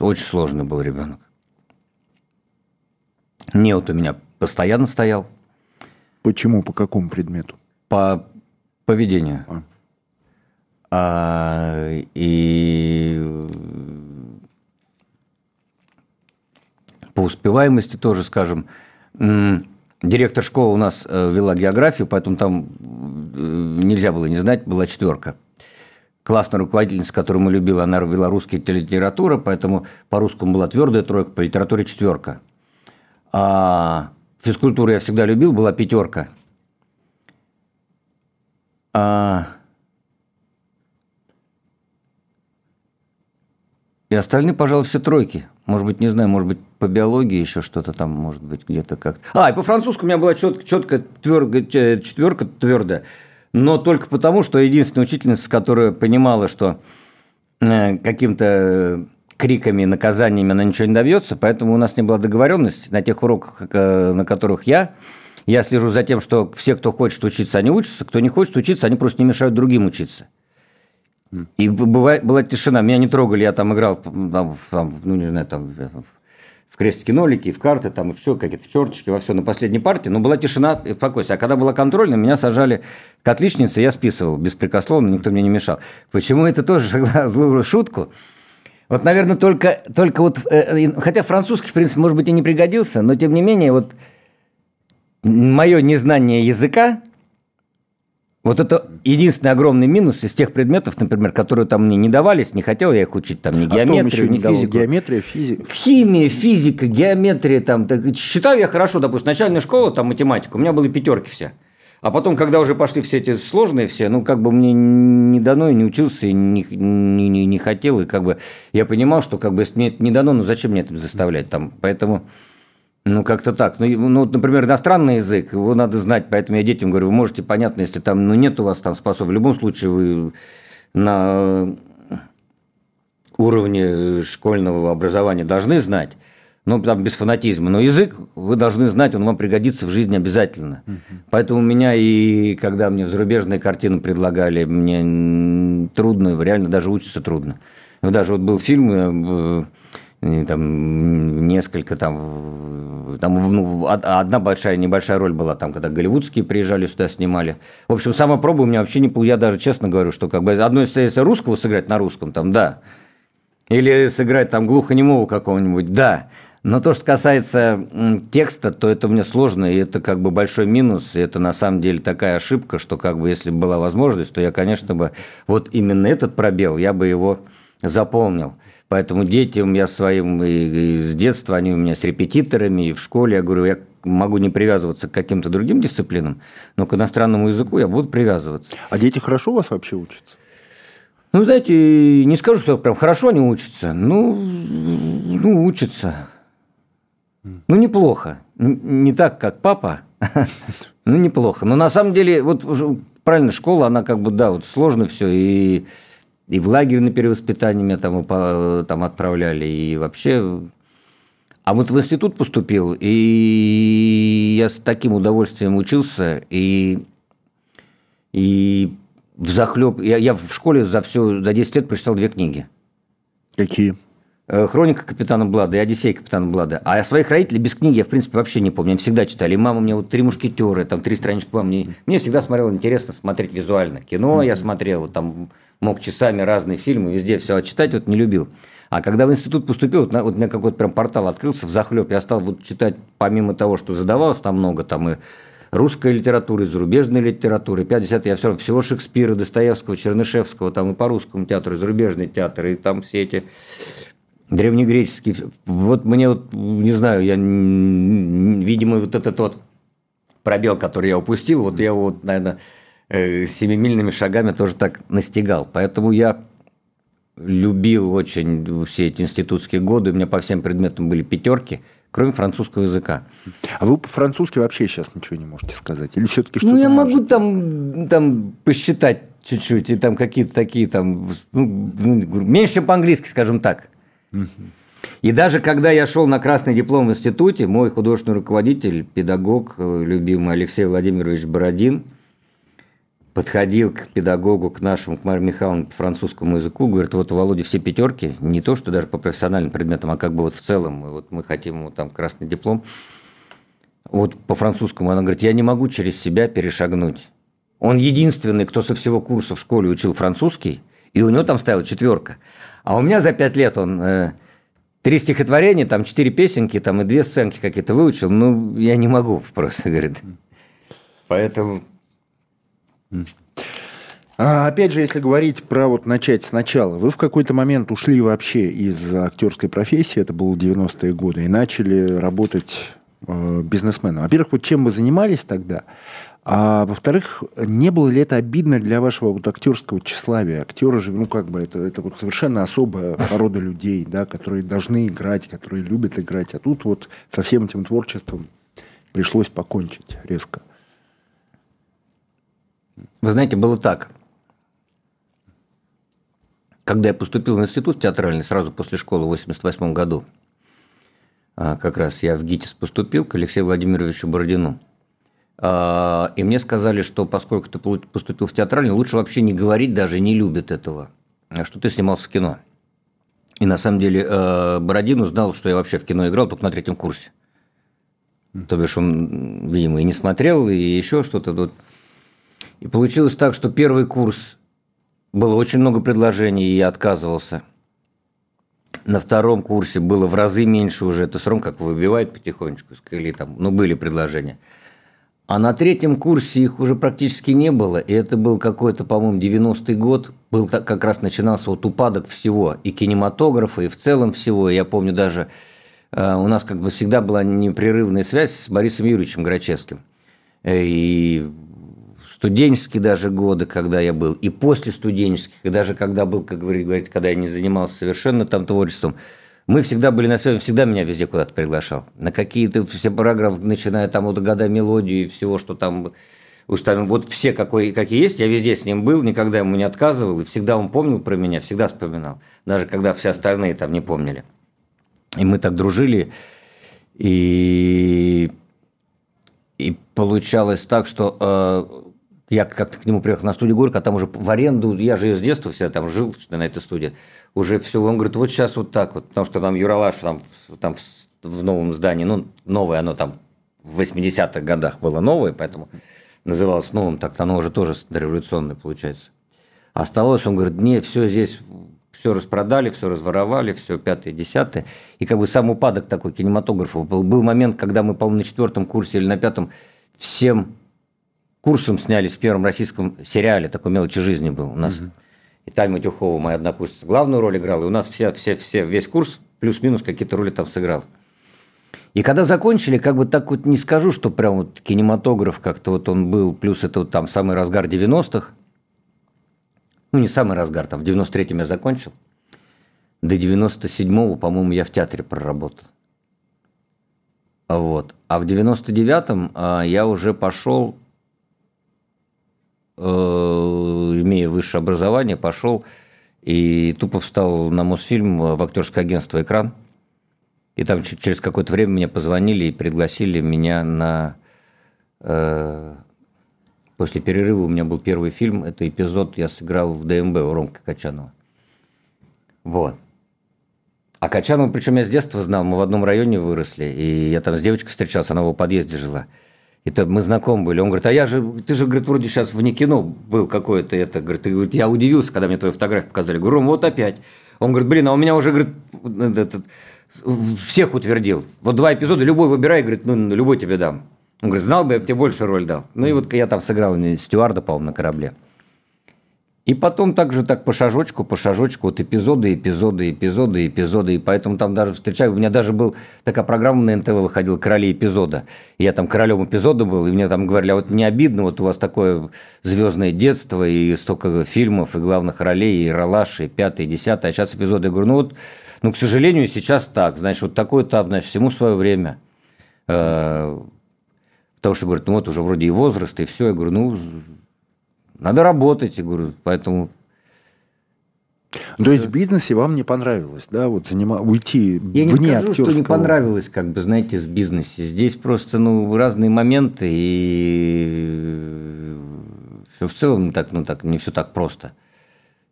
очень сложный был ребенок. Неот у меня постоянно стоял.
Почему? По какому предмету?
По поведению. А. А, и по успеваемости тоже, скажем. Директор школы у нас э, вела географию, поэтому там э, нельзя было не знать, была четверка. Классная руководительница, которую мы любили, она вела русский литература, поэтому по русскому была твердая тройка, по литературе четверка. А физкультуру я всегда любил, была пятерка. А... И остальные, пожалуй, все тройки. Может быть, не знаю, может быть, по биологии еще что-то там, может быть, где-то как-то. А, и по французскому у меня была четко, четко твердая, четверка твердая, но только потому, что единственная учительница, которая понимала, что э, каким-то криками, наказаниями она ничего не добьется, поэтому у нас не было договоренности на тех уроках, э, на которых я, я слежу за тем, что все, кто хочет учиться, они учатся, кто не хочет учиться, они просто не мешают другим учиться. И бывает, была тишина, меня не трогали, я там играл, там, ну не знаю, там в крестики-нолики, в карты, там, в что, какие-то черточки, во все на последней партии, но была тишина и спокойствие. А когда была контрольная, меня сажали к отличнице, я списывал беспрекословно, никто мне не мешал. Почему это тоже злую шутку? Вот, наверное, только, только вот, э, хотя французский, в принципе, может быть, и не пригодился, но тем не менее, вот мое незнание языка, вот это единственный огромный минус из тех предметов, например, которые там мне не давались, не хотел я их учить, там ни а геометрию, ни физику.
Геометрия, физика.
Химия, физика, геометрия, там, так, считаю я хорошо, допустим, начальная школа, там математика, у меня были пятерки все. А потом, когда уже пошли все эти сложные все, ну, как бы мне не дано, и не учился, и не, не, не, не хотел, и как бы я понимал, что как бы если мне это не дано, ну, зачем мне это заставлять там, поэтому... Ну, как-то так. Ну, ну, например, иностранный язык, его надо знать, поэтому я детям говорю, вы можете, понятно, если там, ну, нет у вас там способ, в любом случае вы на уровне школьного образования должны знать, ну, там без фанатизма. Но язык вы должны знать, он вам пригодится в жизни обязательно. Угу. Поэтому у меня и когда мне зарубежные картины предлагали, мне трудно, реально даже учиться трудно. Даже вот был фильм, э, там несколько там, там ну, одна большая, небольшая роль была там, когда голливудские приезжали сюда, снимали. В общем, сама проба у меня вообще не Я даже честно говорю, что как бы одно из если русского сыграть на русском, там, да. Или сыграть там глухонемого какого-нибудь, да. Но то, что касается текста, то это мне сложно, и это как бы большой минус, и это на самом деле такая ошибка, что как бы если бы была возможность, то я, конечно бы, вот именно этот пробел, я бы его заполнил. Поэтому детям я своим и, и с детства, они у меня с репетиторами, и в школе, я говорю, я могу не привязываться к каким-то другим дисциплинам, но к иностранному языку я буду привязываться.
А дети хорошо у вас вообще учатся?
Ну, знаете, не скажу, что прям хорошо они учатся. Ну, ну учатся. Ну, неплохо. Не так, как папа. ну, неплохо. Но на самом деле, вот правильно, школа, она как бы, да, вот сложно все. И, и в лагерь на перевоспитание меня там, там отправляли. И вообще... А вот в институт поступил, и я с таким удовольствием учился, и, и в захлеб... Я, я в школе за все, за 10 лет прочитал две книги.
Какие?
Э, Хроника капитана Блада и Одиссей капитана Блада. А своих родителей без книги я, в принципе, вообще не помню. Они всегда читали. И мама мне вот «Три мушкетера», там «Три странички по мне». Мне всегда смотрело интересно смотреть визуально. Кино я смотрел, там мог часами разные фильмы, везде все читать, вот не любил. А когда в институт поступил, вот, вот у меня какой-то прям портал открылся в захлеб, я стал вот читать, помимо того, что задавалось там много, там и русской литературы, зарубежной литературы, 50 я все равно всего Шекспира, Достоевского, Чернышевского, там и по русскому театру, и зарубежный театр, и там все эти древнегреческие. Вот мне вот, не знаю, я, видимо, вот этот вот пробел, который я упустил, вот я вот, наверное, семимильными шагами тоже так настигал. Поэтому я любил очень все эти институтские годы, у меня по всем предметам были пятерки – кроме французского языка.
А вы по-французски вообще сейчас ничего не можете сказать? Или все-таки
что-то Ну, я можете? могу там, там посчитать чуть-чуть, и там какие-то такие там, ну, меньше, чем по-английски, скажем так. И даже когда я шел на красный диплом в институте, мой художественный руководитель, педагог, э, любимый Алексей Владимирович Бородин, подходил к педагогу, к нашему, к Марии Михайловне по французскому языку, говорит, вот у Володи все пятерки, не то, что даже по профессиональным предметам, а как бы вот в целом, вот мы хотим ему там красный диплом. Вот по французскому она говорит, я не могу через себя перешагнуть. Он единственный, кто со всего курса в школе учил французский, и у него там стояла четверка. А у меня за пять лет он э, три стихотворения, там четыре песенки, там и две сценки какие-то выучил. Ну, я не могу просто, говорит. Поэтому
а опять же, если говорить про вот начать сначала, вы в какой-то момент ушли вообще из актерской профессии, это было 90-е годы, и начали работать э, бизнесменом. Во-первых, вот чем вы занимались тогда? А во-вторых, не было ли это обидно для вашего вот актерского тщеславия? Актеры же, ну как бы, это, это вот совершенно особая порода людей, да, которые должны играть, которые любят играть. А тут вот со всем этим творчеством пришлось покончить резко.
Вы знаете, было так. Когда я поступил в институт театральный, сразу после школы в 1988 году, а, как раз я в ГИТИС поступил к Алексею Владимировичу Бородину. А, и мне сказали, что поскольку ты поступил в театральный, лучше вообще не говорить даже, не любят этого, а что ты снимался в кино. И на самом деле Бородин узнал, что я вообще в кино играл только на третьем курсе. То бишь он, видимо, и не смотрел, и еще что-то. И получилось так, что первый курс было очень много предложений, и я отказывался. На втором курсе было в разы меньше уже, это равно как выбивает потихонечку, или там, ну, были предложения. А на третьем курсе их уже практически не было, и это был какой-то, по-моему, 90-й год, был как раз начинался вот упадок всего, и кинематографа, и в целом всего. Я помню даже, э, у нас как бы всегда была непрерывная связь с Борисом Юрьевичем Грачевским. Э, и студенческие даже годы, когда я был, и после студенческих, и даже когда был, как говорит, когда я не занимался совершенно там творчеством, мы всегда были на связи, всегда меня везде куда-то приглашал. На какие-то все параграфы, начиная там от года мелодии и всего, что там уставим. Вот все, какой, какие есть, я везде с ним был, никогда ему не отказывал, и всегда он помнил про меня, всегда вспоминал. Даже когда все остальные там не помнили. И мы так дружили, и, и получалось так, что э, я как-то к нему приехал на студию Горько, а там уже в аренду, я же из детства всегда там жил что на этой студии, уже все, он говорит, вот сейчас вот так вот, потому что там Юралаш там, там в новом здании, ну, новое оно там в 80-х годах было новое, поэтому называлось новым, так оно уже тоже революционное получается. Оставалось, он говорит, не, все здесь, все распродали, все разворовали, все пятое, десятое. И как бы сам упадок такой кинематографа был. Был момент, когда мы, по-моему, на четвертом курсе или на пятом всем курсом снялись в первом российском сериале, такой «Мелочи жизни» был у нас. Угу. И Таня Матюхова, моя однокурсница, главную роль играла. И у нас все, все, все, весь курс плюс-минус какие-то роли там сыграл. И когда закончили, как бы так вот не скажу, что прям вот кинематограф как-то вот он был, плюс это вот там самый разгар 90-х. Ну, не самый разгар, там в 93-м я закончил. До 97-го, по-моему, я в театре проработал. Вот. А в 99-м а, я уже пошел имея высшее образование, пошел и тупо встал на Мосфильм в актерское агентство «Экран». И там через какое-то время мне позвонили и пригласили меня на... Э, после перерыва у меня был первый фильм, это эпизод, я сыграл в ДМБ у Ромка Качанова. Вот. А Качанова, причем я с детства знал, мы в одном районе выросли, и я там с девочкой встречался, она в его подъезде жила. Это мы знакомы были. Он говорит, а я же, ты же, говорит, вроде сейчас вне кино был какое-то это. Говорит, говорит, я удивился, когда мне твою фотографию показали. Говорю, Ром, вот опять. Он говорит, блин, а у меня уже, говорит, этот, всех утвердил. Вот два эпизода, любой выбирай, говорит, ну, любой тебе дам. Он говорит, знал бы, я бы тебе больше роль дал. Ну и вот я там сыграл стюарда, по-моему, на корабле. И потом также так по шажочку, по шажочку, вот эпизоды, эпизоды, эпизоды, эпизоды. И поэтому там даже встречаю, у меня даже был такая программа на НТВ выходила «Короли эпизода». И я там королем эпизода был, и мне там говорили, а вот не обидно, вот у вас такое звездное детство, и столько фильмов, и главных ролей, и ролаш, и пятый, и десятый, а сейчас эпизоды. Я говорю, ну вот, ну, к сожалению, сейчас так. Значит, вот такой этап, значит, всему свое время. Э, потому что, говорят, ну вот уже вроде и возраст, и все. Я говорю, ну, надо работать, я говорю, поэтому...
То есть в бизнесе вам не понравилось, да, вот занима... уйти
Я
вне
не скажу, что не понравилось, как бы, знаете, в бизнесе. Здесь просто, ну, разные моменты, и все в целом так, ну, так, не все так просто.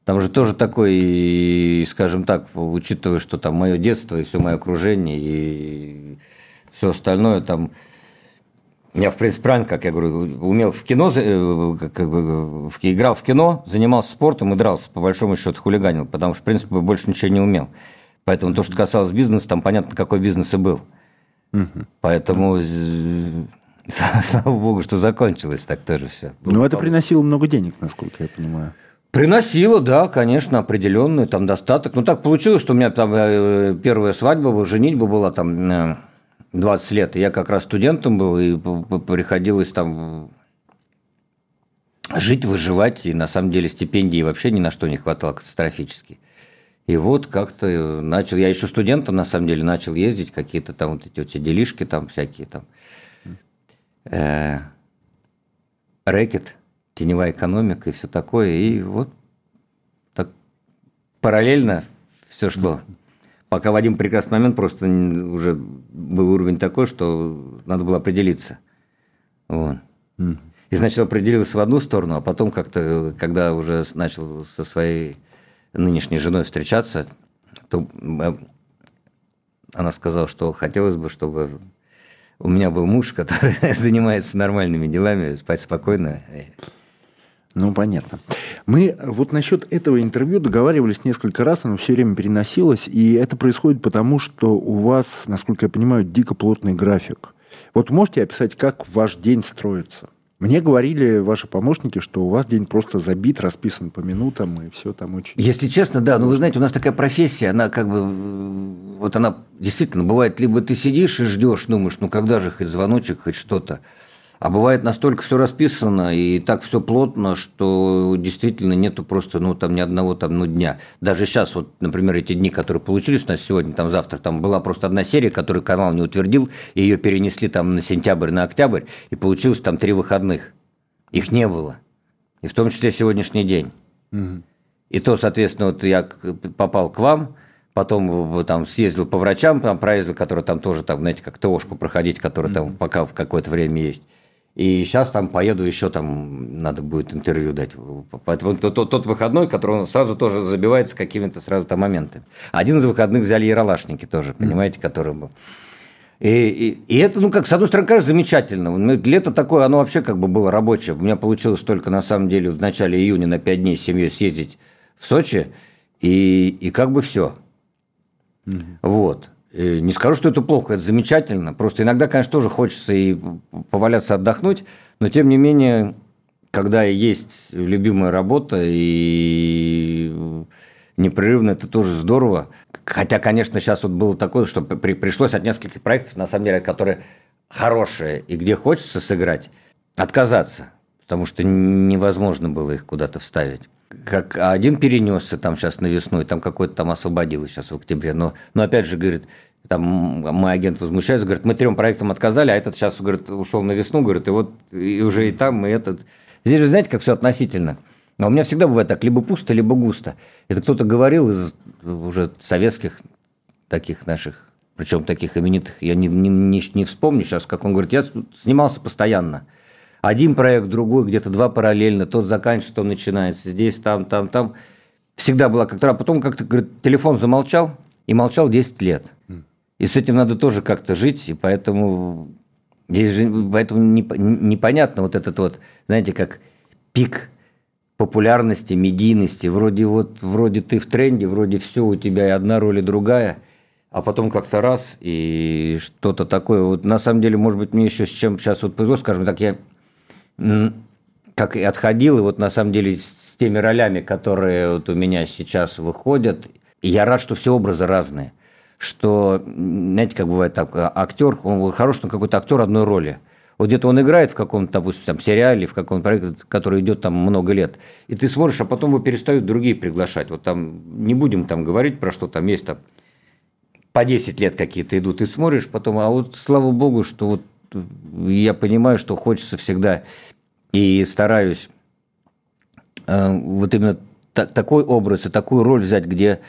Там же тоже такой, скажем так, учитывая, что там мое детство и все мое окружение, и все остальное, там я, в принципе, правильно, как я говорю, умел в кино, э, как бы, играл в кино, занимался спортом и дрался, по большому счету хулиганил, потому что, в принципе, больше ничего не умел. Поэтому то, что касалось бизнеса, там понятно, какой бизнес и был. Угу. Поэтому слава богу, что закончилось так тоже все.
Ну, это приносило много денег, насколько я понимаю.
Приносило, да, конечно, определенный там достаток. Ну, так получилось, что у меня там э, первая свадьба, женитьба была там э, 20 лет. Я как раз студентом был, и приходилось там жить, выживать, и на самом деле стипендии вообще ни на что не хватало катастрофически. И вот как-то начал, я еще студентом на самом деле начал ездить, какие-то там вот эти вот делишки там всякие там. Э, рэкет, теневая экономика и все такое. И вот так параллельно все шло. Пока в один прекрасный момент просто уже был уровень такой, что надо было определиться. Вот. И сначала определился в одну сторону, а потом как-то, когда уже начал со своей нынешней женой встречаться, то э, она сказала, что хотелось бы, чтобы у меня был муж, который занимается нормальными делами, спать спокойно.
Ну, понятно. Мы вот насчет этого интервью договаривались несколько раз, оно все время переносилось, и это происходит потому, что у вас, насколько я понимаю, дико плотный график. Вот можете описать, как ваш день строится? Мне говорили ваши помощники, что у вас день просто забит, расписан по минутам, и все там очень...
Если честно, да. Ну, вы знаете, у нас такая профессия, она как бы... Вот она действительно бывает, либо ты сидишь и ждешь, думаешь, ну, когда же хоть звоночек, хоть что-то. А бывает настолько все расписано и так все плотно, что действительно нету просто ну, там, ни одного там, ну, дня. Даже сейчас, вот, например, эти дни, которые получились у нас сегодня, там завтра, там была просто одна серия, которую канал не утвердил, и ее перенесли там на сентябрь, на октябрь, и получилось там три выходных. Их не было. И в том числе сегодняшний день. Угу. И то, соответственно, вот я попал к вам, потом там съездил по врачам, там проездил, которые там тоже, там, знаете, как ТОшку проходить, которая там пока в какое-то время есть. И сейчас там поеду еще там надо будет интервью дать. Поэтому тот, тот, тот выходной, который он сразу тоже забивается какими-то сразу там моментами. Один из выходных взяли Яралашники тоже, понимаете, mm. который был. И, и, и это, ну, как, с одной стороны, конечно, замечательно. Лето такое, оно вообще как бы было рабочее. У меня получилось только, на самом деле, в начале июня на пять дней с семьей съездить в Сочи, и, и как бы все. Mm-hmm. Вот. Не скажу, что это плохо, это замечательно. Просто иногда, конечно, тоже хочется и поваляться, отдохнуть, но тем не менее, когда есть любимая работа и непрерывно, это тоже здорово. Хотя, конечно, сейчас вот было такое, что при, пришлось от нескольких проектов, на самом деле, которые хорошие и где хочется сыграть, отказаться, потому что невозможно было их куда-то вставить как один перенесся там сейчас на весну, и там какой-то там освободилось сейчас в октябре. Но, но опять же, говорит, там мой агент возмущается, говорит, мы трем проектам отказали, а этот сейчас, говорит, ушел на весну, говорит, и вот и уже и там, и этот. Здесь же, знаете, как все относительно. Но у меня всегда бывает так, либо пусто, либо густо. Это кто-то говорил из уже советских таких наших, причем таких именитых, я не, не, не, не вспомню сейчас, как он говорит, я снимался постоянно – один проект, другой, где-то два параллельно, тот заканчивается, то начинается, здесь, там, там, там. Всегда была как-то, а потом как-то, говорит, телефон замолчал, и молчал 10 лет. И с этим надо тоже как-то жить, и поэтому здесь же, поэтому непонятно вот этот вот, знаете, как пик популярности, медийности, вроде вот, вроде ты в тренде, вроде все, у тебя и одна роль, и другая, а потом как-то раз, и что-то такое. Вот на самом деле, может быть, мне еще с чем сейчас вот повезло, скажем так, я как и отходил, и вот на самом деле с теми ролями, которые вот у меня сейчас выходят, я рад, что все образы разные. Что, знаете, как бывает так, актер, он хорош, но какой-то актер одной роли. Вот где-то он играет в каком-то, допустим, там, сериале, в каком-то проекте, который идет там много лет, и ты смотришь, а потом его перестают другие приглашать. Вот там не будем там говорить про что там есть там по 10 лет какие-то идут, и смотришь потом, а вот слава богу, что вот я понимаю, что хочется всегда и стараюсь э, вот именно та, такой образ и такую роль взять, где,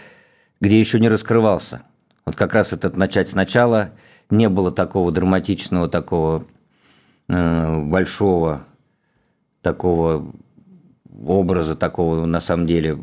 где еще не раскрывался. Вот как раз этот начать сначала, не было такого драматичного, такого э, большого, такого образа такого, на самом деле,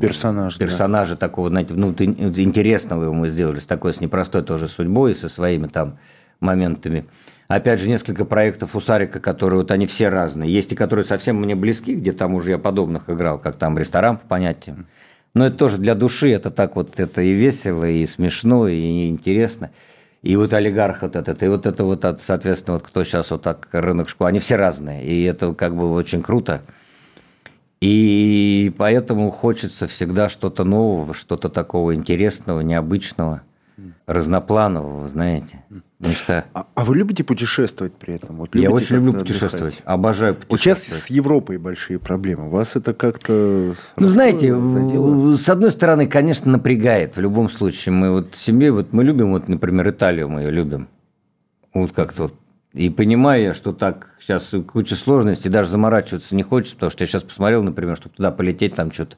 персонажа,
персонажа да. такого, знаете, ну, интересного его мы сделали, с такой, с непростой тоже судьбой, со своими там моментами. Опять же, несколько проектов у Сарика, которые вот они все разные. Есть и которые совсем мне близки, где там уже я подобных играл, как там ресторан по понятиям. Но это тоже для души, это так вот, это и весело, и смешно, и интересно. И вот олигарх вот этот, и вот это вот, соответственно, вот кто сейчас вот так рынок школ, они все разные, и это как бы очень круто. И поэтому хочется всегда что-то нового, что-то такого интересного, необычного, разнопланового, знаете.
Мечта. А, а вы любите путешествовать при этом?
Вот Я очень люблю путешествовать, отдыхать? обожаю
путешествовать. Вот сейчас с Европой большие проблемы. Вас это как-то...
Ну, знаете, задело? с одной стороны, конечно, напрягает. В любом случае, мы вот семье, вот мы любим, вот, например, Италию мы ее любим. Вот как-то вот и понимаю я, что так сейчас куча сложностей, даже заморачиваться не хочется, потому что я сейчас посмотрел, например, чтобы туда полететь, там что-то,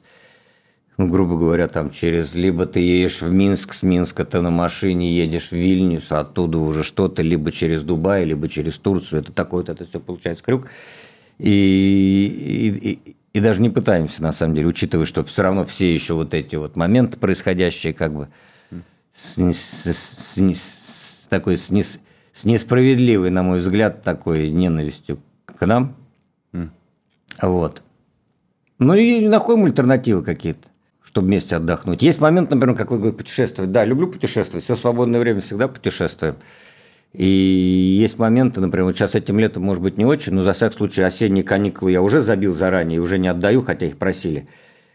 грубо говоря, там через... Либо ты едешь в Минск, с Минска ты на машине едешь в Вильнюс, а оттуда уже что-то, либо через Дубай, либо через Турцию. Это такой вот это все получается крюк. И, и, и даже не пытаемся, на самом деле, учитывая, что все равно все еще вот эти вот моменты происходящие, как бы с, с, с, с такой с, с несправедливой, на мой взгляд, такой ненавистью к нам. Mm. Вот. Ну и находим альтернативы какие-то, чтобы вместе отдохнуть. Есть момент, например, как вы говорите, путешествовать. Да, люблю путешествовать, все свободное время всегда путешествуем. И есть моменты, например, вот сейчас этим летом, может быть, не очень, но за всякий случай осенние каникулы я уже забил заранее, уже не отдаю, хотя их просили.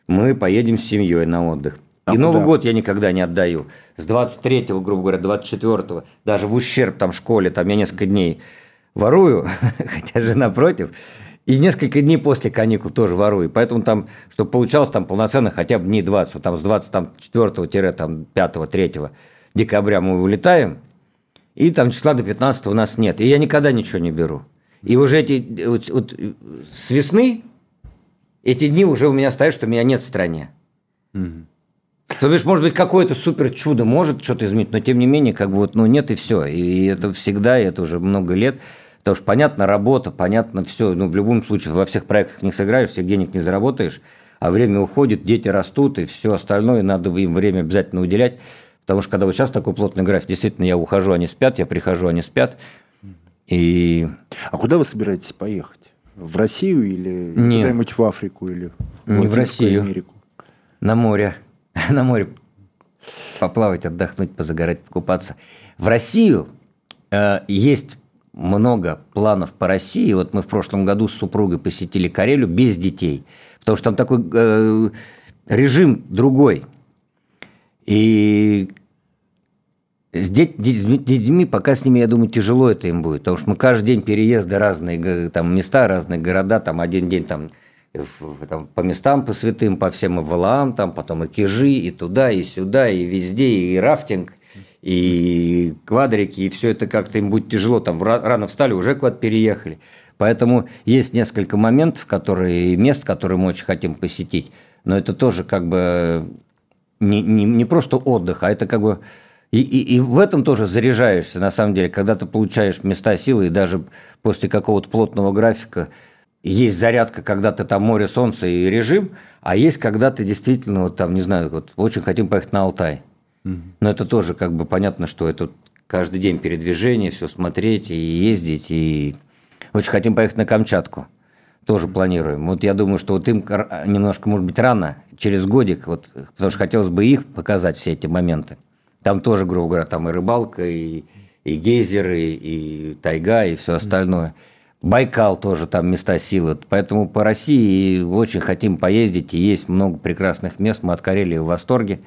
Мы поедем с семьей на отдых. А и куда? Новый год я никогда не отдаю. С 23-го, грубо говоря, 24-го, даже в ущерб там школе, там я несколько дней ворую, хотя жена против, и несколько дней после каникул тоже ворую. Поэтому там, чтобы получалось там полноценно хотя бы дней 20, вот там с 24-5-3 декабря мы вылетаем, и там числа до 15 у нас нет. И я никогда ничего не беру. И уже эти, вот, вот с весны эти дни уже у меня стоят, что меня нет в стране. Угу. То бишь, может быть, какое-то супер чудо может что-то изменить, но тем не менее, как бы вот, ну, нет и все. И это всегда, и это уже много лет. Потому что понятно работа, понятно все. Ну, в любом случае, во всех проектах не сыграешь, всех денег не заработаешь, а время уходит, дети растут, и все остальное надо им время обязательно уделять. Потому что когда вот сейчас такой плотный график, действительно, я ухожу, они спят, я прихожу, они спят. И...
А куда вы собираетесь поехать? В Россию или куда-нибудь в Африку или
в Не в Россию. Америку? На море. на море поплавать, отдохнуть, позагорать, покупаться. В Россию э, есть много планов по России. Вот мы в прошлом году с супругой посетили Карелию без детей, потому что там такой э, режим другой. И с, деть, с детьми пока с ними, я думаю, тяжело это им будет, потому что мы каждый день переезды разные там места, разные города, там один день там там, по местам, по святым, по всем Авалаам, там потом и Кижи, и туда, и сюда, и везде, и рафтинг, и квадрики, и все это как-то им будет тяжело, там рано встали, уже куда-то переехали. Поэтому есть несколько моментов, которые, мест, которые мы очень хотим посетить, но это тоже как бы не, не, не просто отдых, а это как бы и, и, и в этом тоже заряжаешься, на самом деле, когда ты получаешь места силы, и даже после какого-то плотного графика – есть зарядка, когда ты там море, солнце и режим, а есть, когда ты действительно, вот там, не знаю, вот очень хотим поехать на Алтай. Но это тоже как бы понятно, что это каждый день передвижение, все смотреть и ездить. И очень хотим поехать на Камчатку. Тоже планируем. Вот я думаю, что вот им немножко, может быть, рано, через годик, вот, потому что хотелось бы их показать, все эти моменты. Там тоже, грубо говоря, там и рыбалка, и, и гейзеры, и тайга, и все остальное. Байкал тоже там места силы. Поэтому по России очень хотим поездить, и есть много прекрасных мест. Мы от Карелии в восторге.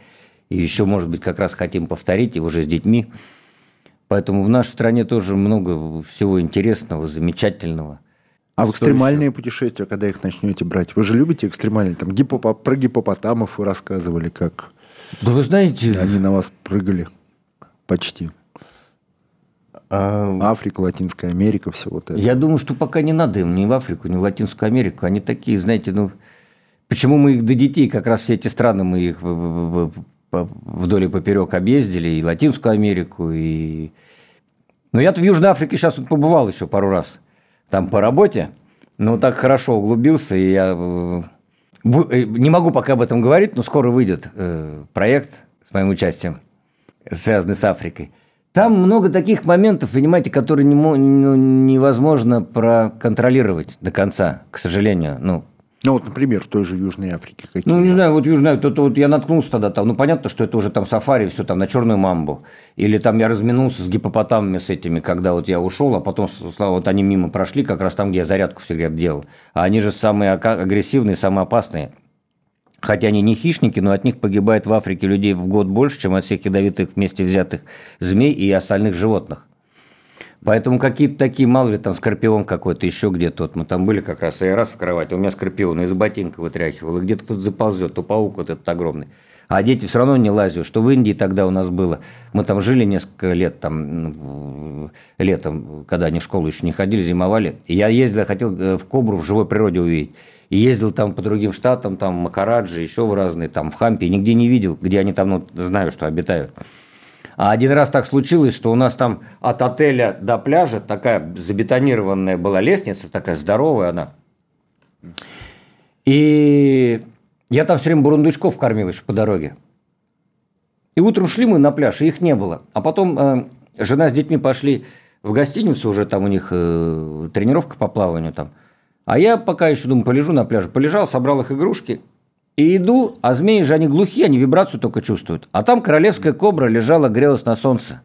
И еще, может быть, как раз хотим повторить, и уже с детьми. Поэтому в нашей стране тоже много всего интересного, замечательного.
А в экстремальные путешествия, когда их начнете брать? Вы же любите экстремальные? Там гипопо... про гипопотамов вы рассказывали, как
Да вы знаете...
они на вас прыгали почти.
а,
Африка, Латинская Америка, все вот это.
Я думаю, что пока не надо им ни в Африку, ни в Латинскую Америку. Они такие, знаете, ну... Почему мы их до детей, как раз все эти страны, мы их вдоль и поперек объездили, и Латинскую Америку, и... Ну, я-то в Южной Африке сейчас вот побывал еще пару раз. Там по работе. Но так хорошо углубился, и я... э, э, Не могу пока об этом говорить, но скоро выйдет э, проект с моим участием, связанный с Африкой. Там много таких моментов, понимаете, которые не ну, невозможно проконтролировать до конца, к сожалению. Ну,
Ну вот, например, в той же Южной Африке какие.
ну, не знаю, вот Южная, то, вот я наткнулся тогда там, ну, понятно, что это уже там сафари, все там на черную мамбу. Или там я разминулся с гипопотамами с этими, когда вот я ушел, а потом, слава, вот они мимо прошли, как раз там, где я зарядку всегда делал. А они же самые агрессивные, самые опасные. Хотя они не хищники, но от них погибает в Африке людей в год больше, чем от всех ядовитых вместе взятых змей и остальных животных. Поэтому какие-то такие, мало ли, там скорпион какой-то, еще где-то. Вот мы там были как раз, я раз в кровати, у меня скорпион из ботинка вытряхивал, и где-то кто-то заползет, то паук вот этот огромный. А дети все равно не лазят, что в Индии тогда у нас было. Мы там жили несколько лет, там, летом, когда они в школу еще не ходили, зимовали. И я ездил, хотел э, в Кобру в живой природе увидеть. И ездил там по другим штатам, там, Махараджи, еще в разные, там, в Хампе, нигде не видел, где они там, ну, знаю, что обитают. А один раз так случилось, что у нас там от отеля до пляжа такая забетонированная была лестница, такая здоровая она. И я там все время бурундучков кормил еще по дороге. И утром шли мы на пляж, и их не было. А потом э, жена с детьми пошли в гостиницу, уже там у них э, тренировка по плаванию там. А я пока еще, думаю, полежу на пляже. Полежал, собрал их игрушки. И иду, а змеи же они глухие, они вибрацию только чувствуют. А там королевская кобра лежала, грелась на солнце.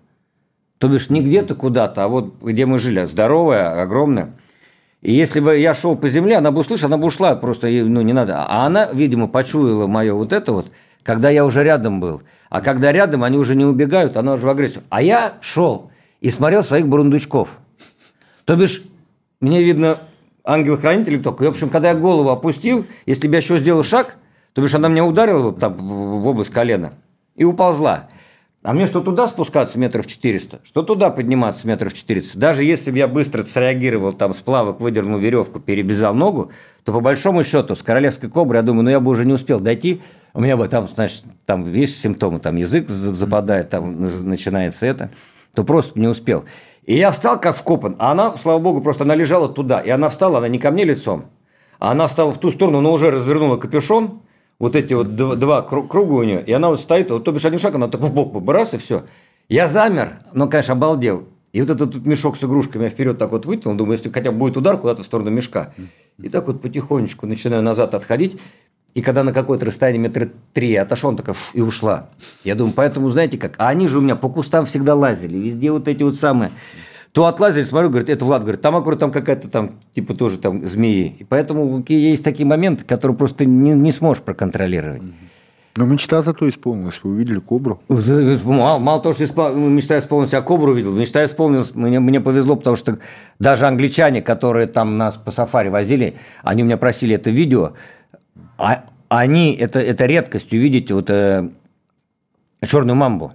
То бишь не где-то куда-то, а вот где мы жили. Здоровая, огромная. И если бы я шел по земле, она бы услышала, она бы ушла, просто ну, не надо. А она, видимо, почуяла мое вот это вот, когда я уже рядом был. А когда рядом, они уже не убегают, она уже в агрессию. А я шел и смотрел своих бурундучков. То бишь, мне видно, ангел-хранитель только. И, в общем, когда я голову опустил, если бы я еще сделал шаг, то бишь она меня ударила там в область колена и уползла. А мне что туда спускаться метров 400, что туда подниматься метров 400. Даже если бы я быстро среагировал, там с плавок выдернул веревку, перебежал ногу, то по большому счету с королевской кобры, я думаю, ну я бы уже не успел дойти. У меня бы там, значит, там есть симптомы, там язык за- западает, там начинается это, то просто не успел. И я встал как вкопан, а она, слава богу, просто она лежала туда. И она встала, она не ко мне лицом, а она встала в ту сторону, но уже развернула капюшон, вот эти вот дв- два кру- круга у нее, и она вот стоит, вот то бишь один шаг, она так в бок раз, и все. Я замер, но, конечно, обалдел. И вот этот тут мешок с игрушками я вперед так вот вытянул, думаю, если хотя бы будет удар куда-то в сторону мешка. И так вот потихонечку начинаю назад отходить. И когда на какое-то расстояние метра три отошел, она такая «Фу», и ушла. Я думаю, поэтому, знаете как, а они же у меня по кустам всегда лазили, везде вот эти вот самые. То отлазили, смотрю, говорит, это Влад, говорит, там аккурат там какая-то там, типа тоже там змеи. И поэтому есть такие моменты, которые просто не, не сможешь проконтролировать.
Но мечта зато исполнилась. Вы увидели кобру.
Мало, мало того, что испол... мечта исполнилась, я кобру увидел, мечта исполнилась, мне, мне повезло, потому что даже англичане, которые там нас по сафари возили, они у меня просили это видео, а они, это, это редкость увидеть вот э, черную мамбу.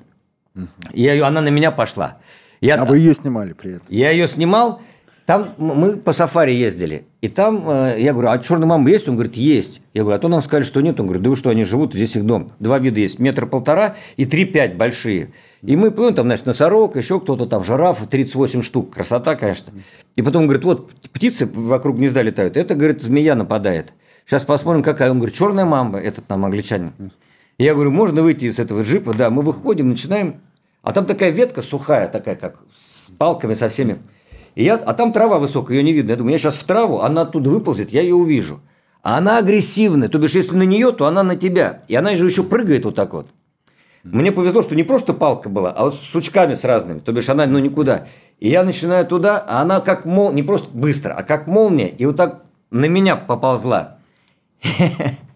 И я, она на меня пошла. Я,
А вы ее снимали при этом.
я ее снимал, там мы по сафари ездили. И там э, я говорю, а черная мамба есть? Он говорит, есть. Я говорю, а то нам сказали, что нет. Он говорит, да вы что, они живут, здесь их дом. Два вида есть, метр полтора и три-пять большие. И мы плывем, там, значит, носорог, еще кто-то там, жираф, 38 штук. Красота, конечно. И потом он говорит, вот птицы вокруг гнезда летают. Это, говорит, змея нападает. Сейчас посмотрим, какая. Он говорит, черная мамба, этот нам англичанин. Я говорю, можно выйти из этого джипа? Да, мы выходим, начинаем. А там такая ветка сухая, такая, как с палками со всеми. И я, а там трава высокая, ее не видно. Я думаю, я сейчас в траву, она оттуда выползет, я ее увижу. А она агрессивная, то бишь, если на нее, то она на тебя. И она же еще прыгает вот так вот. Мне повезло, что не просто палка была, а вот с сучками с разными. То бишь она, ну, никуда. И я начинаю туда, а она как мол, не просто быстро, а как молния, и вот так на меня поползла.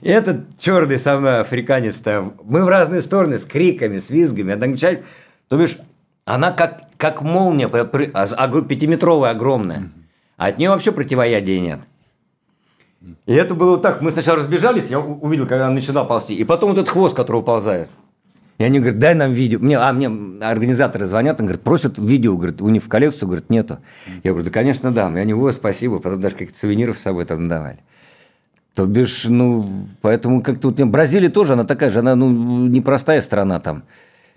И этот черный со мной африканец там, мы в разные стороны с криками, с визгами, одночай, то бишь, она как, как молния, а, пятиметровая огромная. А от нее вообще противоядия нет. И это было вот так. Мы сначала разбежались, я увидел, когда она начинала ползти. И потом вот этот хвост, который уползает. И они говорят, дай нам видео. Мне, а мне организаторы звонят, они говорят, просят видео, говорят, у них в коллекцию, говорят, нету. Я говорю, да, конечно, дам. И они, о, спасибо. Потом даже каких-то сувениров с собой там давали. То бишь, ну, поэтому как-то вот Бразилия тоже, она такая же, она, ну, непростая страна там.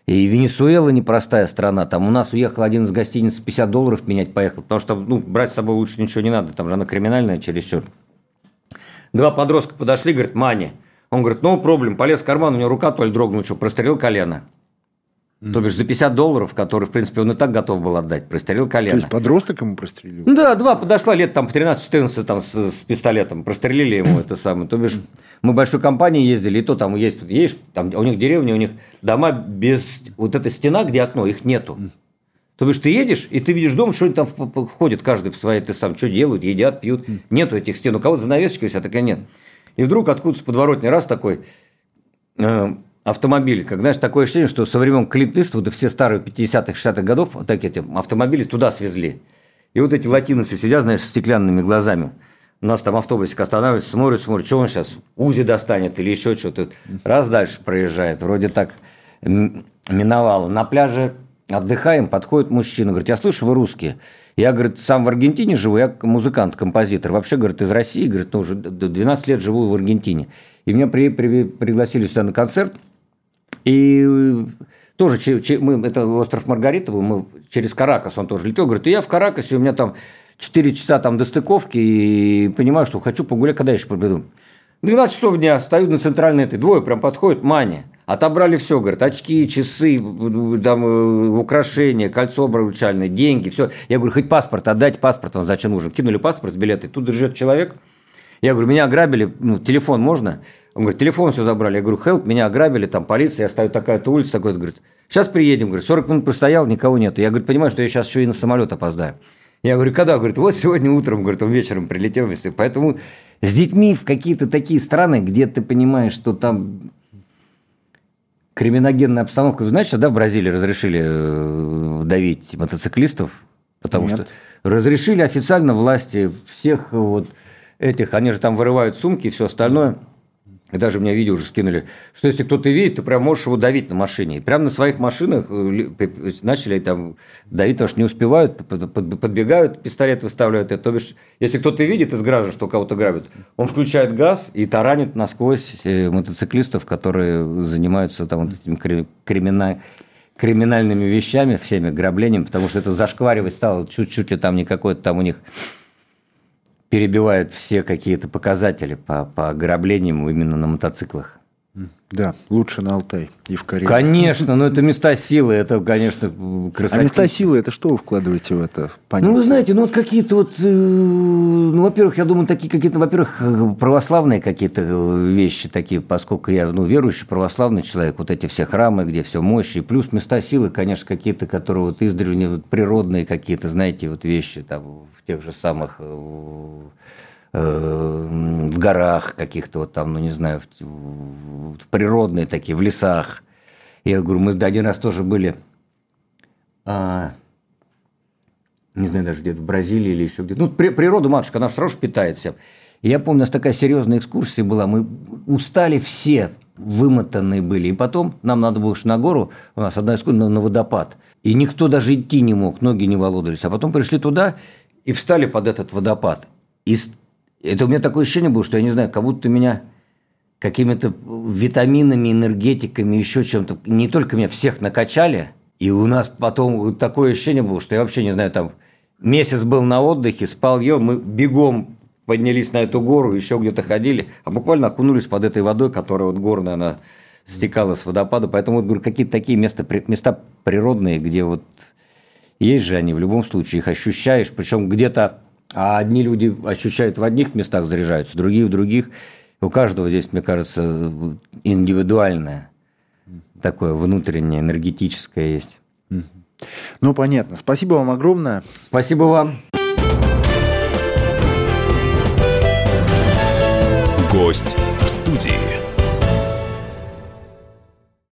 И Венесуэла непростая страна. Там у нас уехал один из гостиниц 50 долларов менять поехал, потому что, ну, брать с собой лучше ничего не надо, там же она криминальная чересчур. Два подростка подошли, говорит, Мани. Он говорит, ну, проблем, полез в карман, у него рука то ли дрогнула, что, прострелил колено. Mm. То бишь за 50 долларов, которые, в принципе, он и так готов был отдать, прострелил колено. То
есть подросток ему прострелил?
Да, два, подошла лет там по 13-14 там с, с пистолетом, прострелили ему это самое. То бишь мы большой компанией ездили, и то там есть, есть там у них деревня, у них дома без вот этой стена, где окно, их нету. То бишь ты едешь, и ты видишь дом, что они там входят, каждый в свои, ты сам, что делают, едят, пьют. Нету этих стен. У кого-то занавесочка вся такая нет. И вдруг откуда-то с подворотни раз такой э, автомобиль. Как, знаешь, такое ощущение, что со времен Клинт Иствуда все старые 50-х, 60-х годов вот так эти автомобили туда свезли. И вот эти латиносы сидят, знаешь, с стеклянными глазами. У нас там автобусик останавливается, смотрит, смотрит, что он сейчас, УЗИ достанет или еще что-то. Раз дальше проезжает, вроде так миновало. На пляже Отдыхаем, подходит мужчина, говорит, я слышу, вы русские. Я, говорит, сам в Аргентине живу, я музыкант, композитор. Вообще, говорит, из России, говорит, ну, уже 12 лет живу в Аргентине. И меня при, при, пригласили сюда на концерт. И тоже мы, это остров Маргарита был, мы через Каракас он тоже летел. Говорит, я в Каракасе, у меня там 4 часа там до стыковки, и понимаю, что хочу погулять, когда я еще победу. 12 часов дня, стою на центральной этой, двое прям подходят, Маня. Отобрали все, говорят, очки, часы, там, э, украшения, кольцо обручальное, деньги, все. Я говорю, хоть паспорт, отдайте паспорт, вам зачем нужен? Кинули паспорт билеты, тут живет человек. Я говорю, меня ограбили, ну, телефон можно? Он говорит, телефон все забрали. Я говорю, help, меня ограбили, там полиция, я стою такая-то улица, такой-то, говорит, сейчас приедем, говорит, 40 минут простоял, никого нет. Я, говорю, понимаю, что я сейчас еще и на самолет опоздаю. Я говорю, когда? Говорит, вот сегодня утром, говорит, он вечером прилетел. Поэтому с детьми в какие-то такие страны, где ты понимаешь, что там криминогенная обстановка. Вы знаете, что да, в Бразилии разрешили э, давить мотоциклистов? Потому Нет. что разрешили официально власти всех вот этих, они же там вырывают сумки и все остальное – и даже мне видео уже скинули, что если кто-то видит, ты прям можешь его давить на машине. И прямо на своих машинах э, начали там давить, потому что не успевают, подбегают, пистолет выставляют. Это, то бишь, если кто-то видит из граждан, что кого-то грабят, он включает газ и таранит насквозь э, мотоциклистов, которые занимаются там вот этими криминальными криминальными вещами, всеми граблениями, потому что это зашкваривать стало чуть-чуть ли там не какой-то там у них перебивает все какие-то показатели по, по ограблениям именно на мотоциклах.
Да, лучше на Алтай и в Корею.
Конечно, но это места силы, это, конечно,
красота. А места силы, это что вы вкладываете в это
понятие? Ну, вы знаете, ну вот какие-то вот, э, ну, во-первых, я думаю, такие какие-то, во-первых, православные какие-то э, вещи такие, поскольку я, ну, верующий православный человек, вот эти все храмы, где все мощи, плюс места силы, конечно, какие-то, которые вот издревле вот, природные какие-то, знаете, вот вещи там в тех же самых Э, в горах каких-то вот там, ну не знаю, в, в природные такие, в лесах. Я говорю, мы один раз тоже были, а, не знаю даже где-то в Бразилии или еще где-то. Ну, при, природу матушка, она сразу питает всем. И я помню, у нас такая серьезная экскурсия была, мы устали все, вымотанные были. И потом нам надо было на гору, у нас одна экскурсия на, на водопад. И никто даже идти не мог, ноги не володались. А потом пришли туда и встали под этот водопад. И это у меня такое ощущение было, что я не знаю, как будто меня какими-то витаминами, энергетиками, еще чем-то, не только меня всех накачали, и у нас потом такое ощущение было, что я вообще не знаю, там месяц был на отдыхе, спал, ел, мы бегом поднялись на эту гору, еще где-то ходили, а буквально окунулись под этой водой, которая вот горная, она стекала с водопада. Поэтому вот говорю, какие-то такие места, места природные, где вот есть же они в любом случае, их ощущаешь, причем где-то а одни люди ощущают в одних местах заряжаются, другие в других. У каждого здесь, мне кажется, индивидуальное такое внутреннее, энергетическое есть.
Ну, понятно. Спасибо вам огромное.
Спасибо вам.
Гость в студии.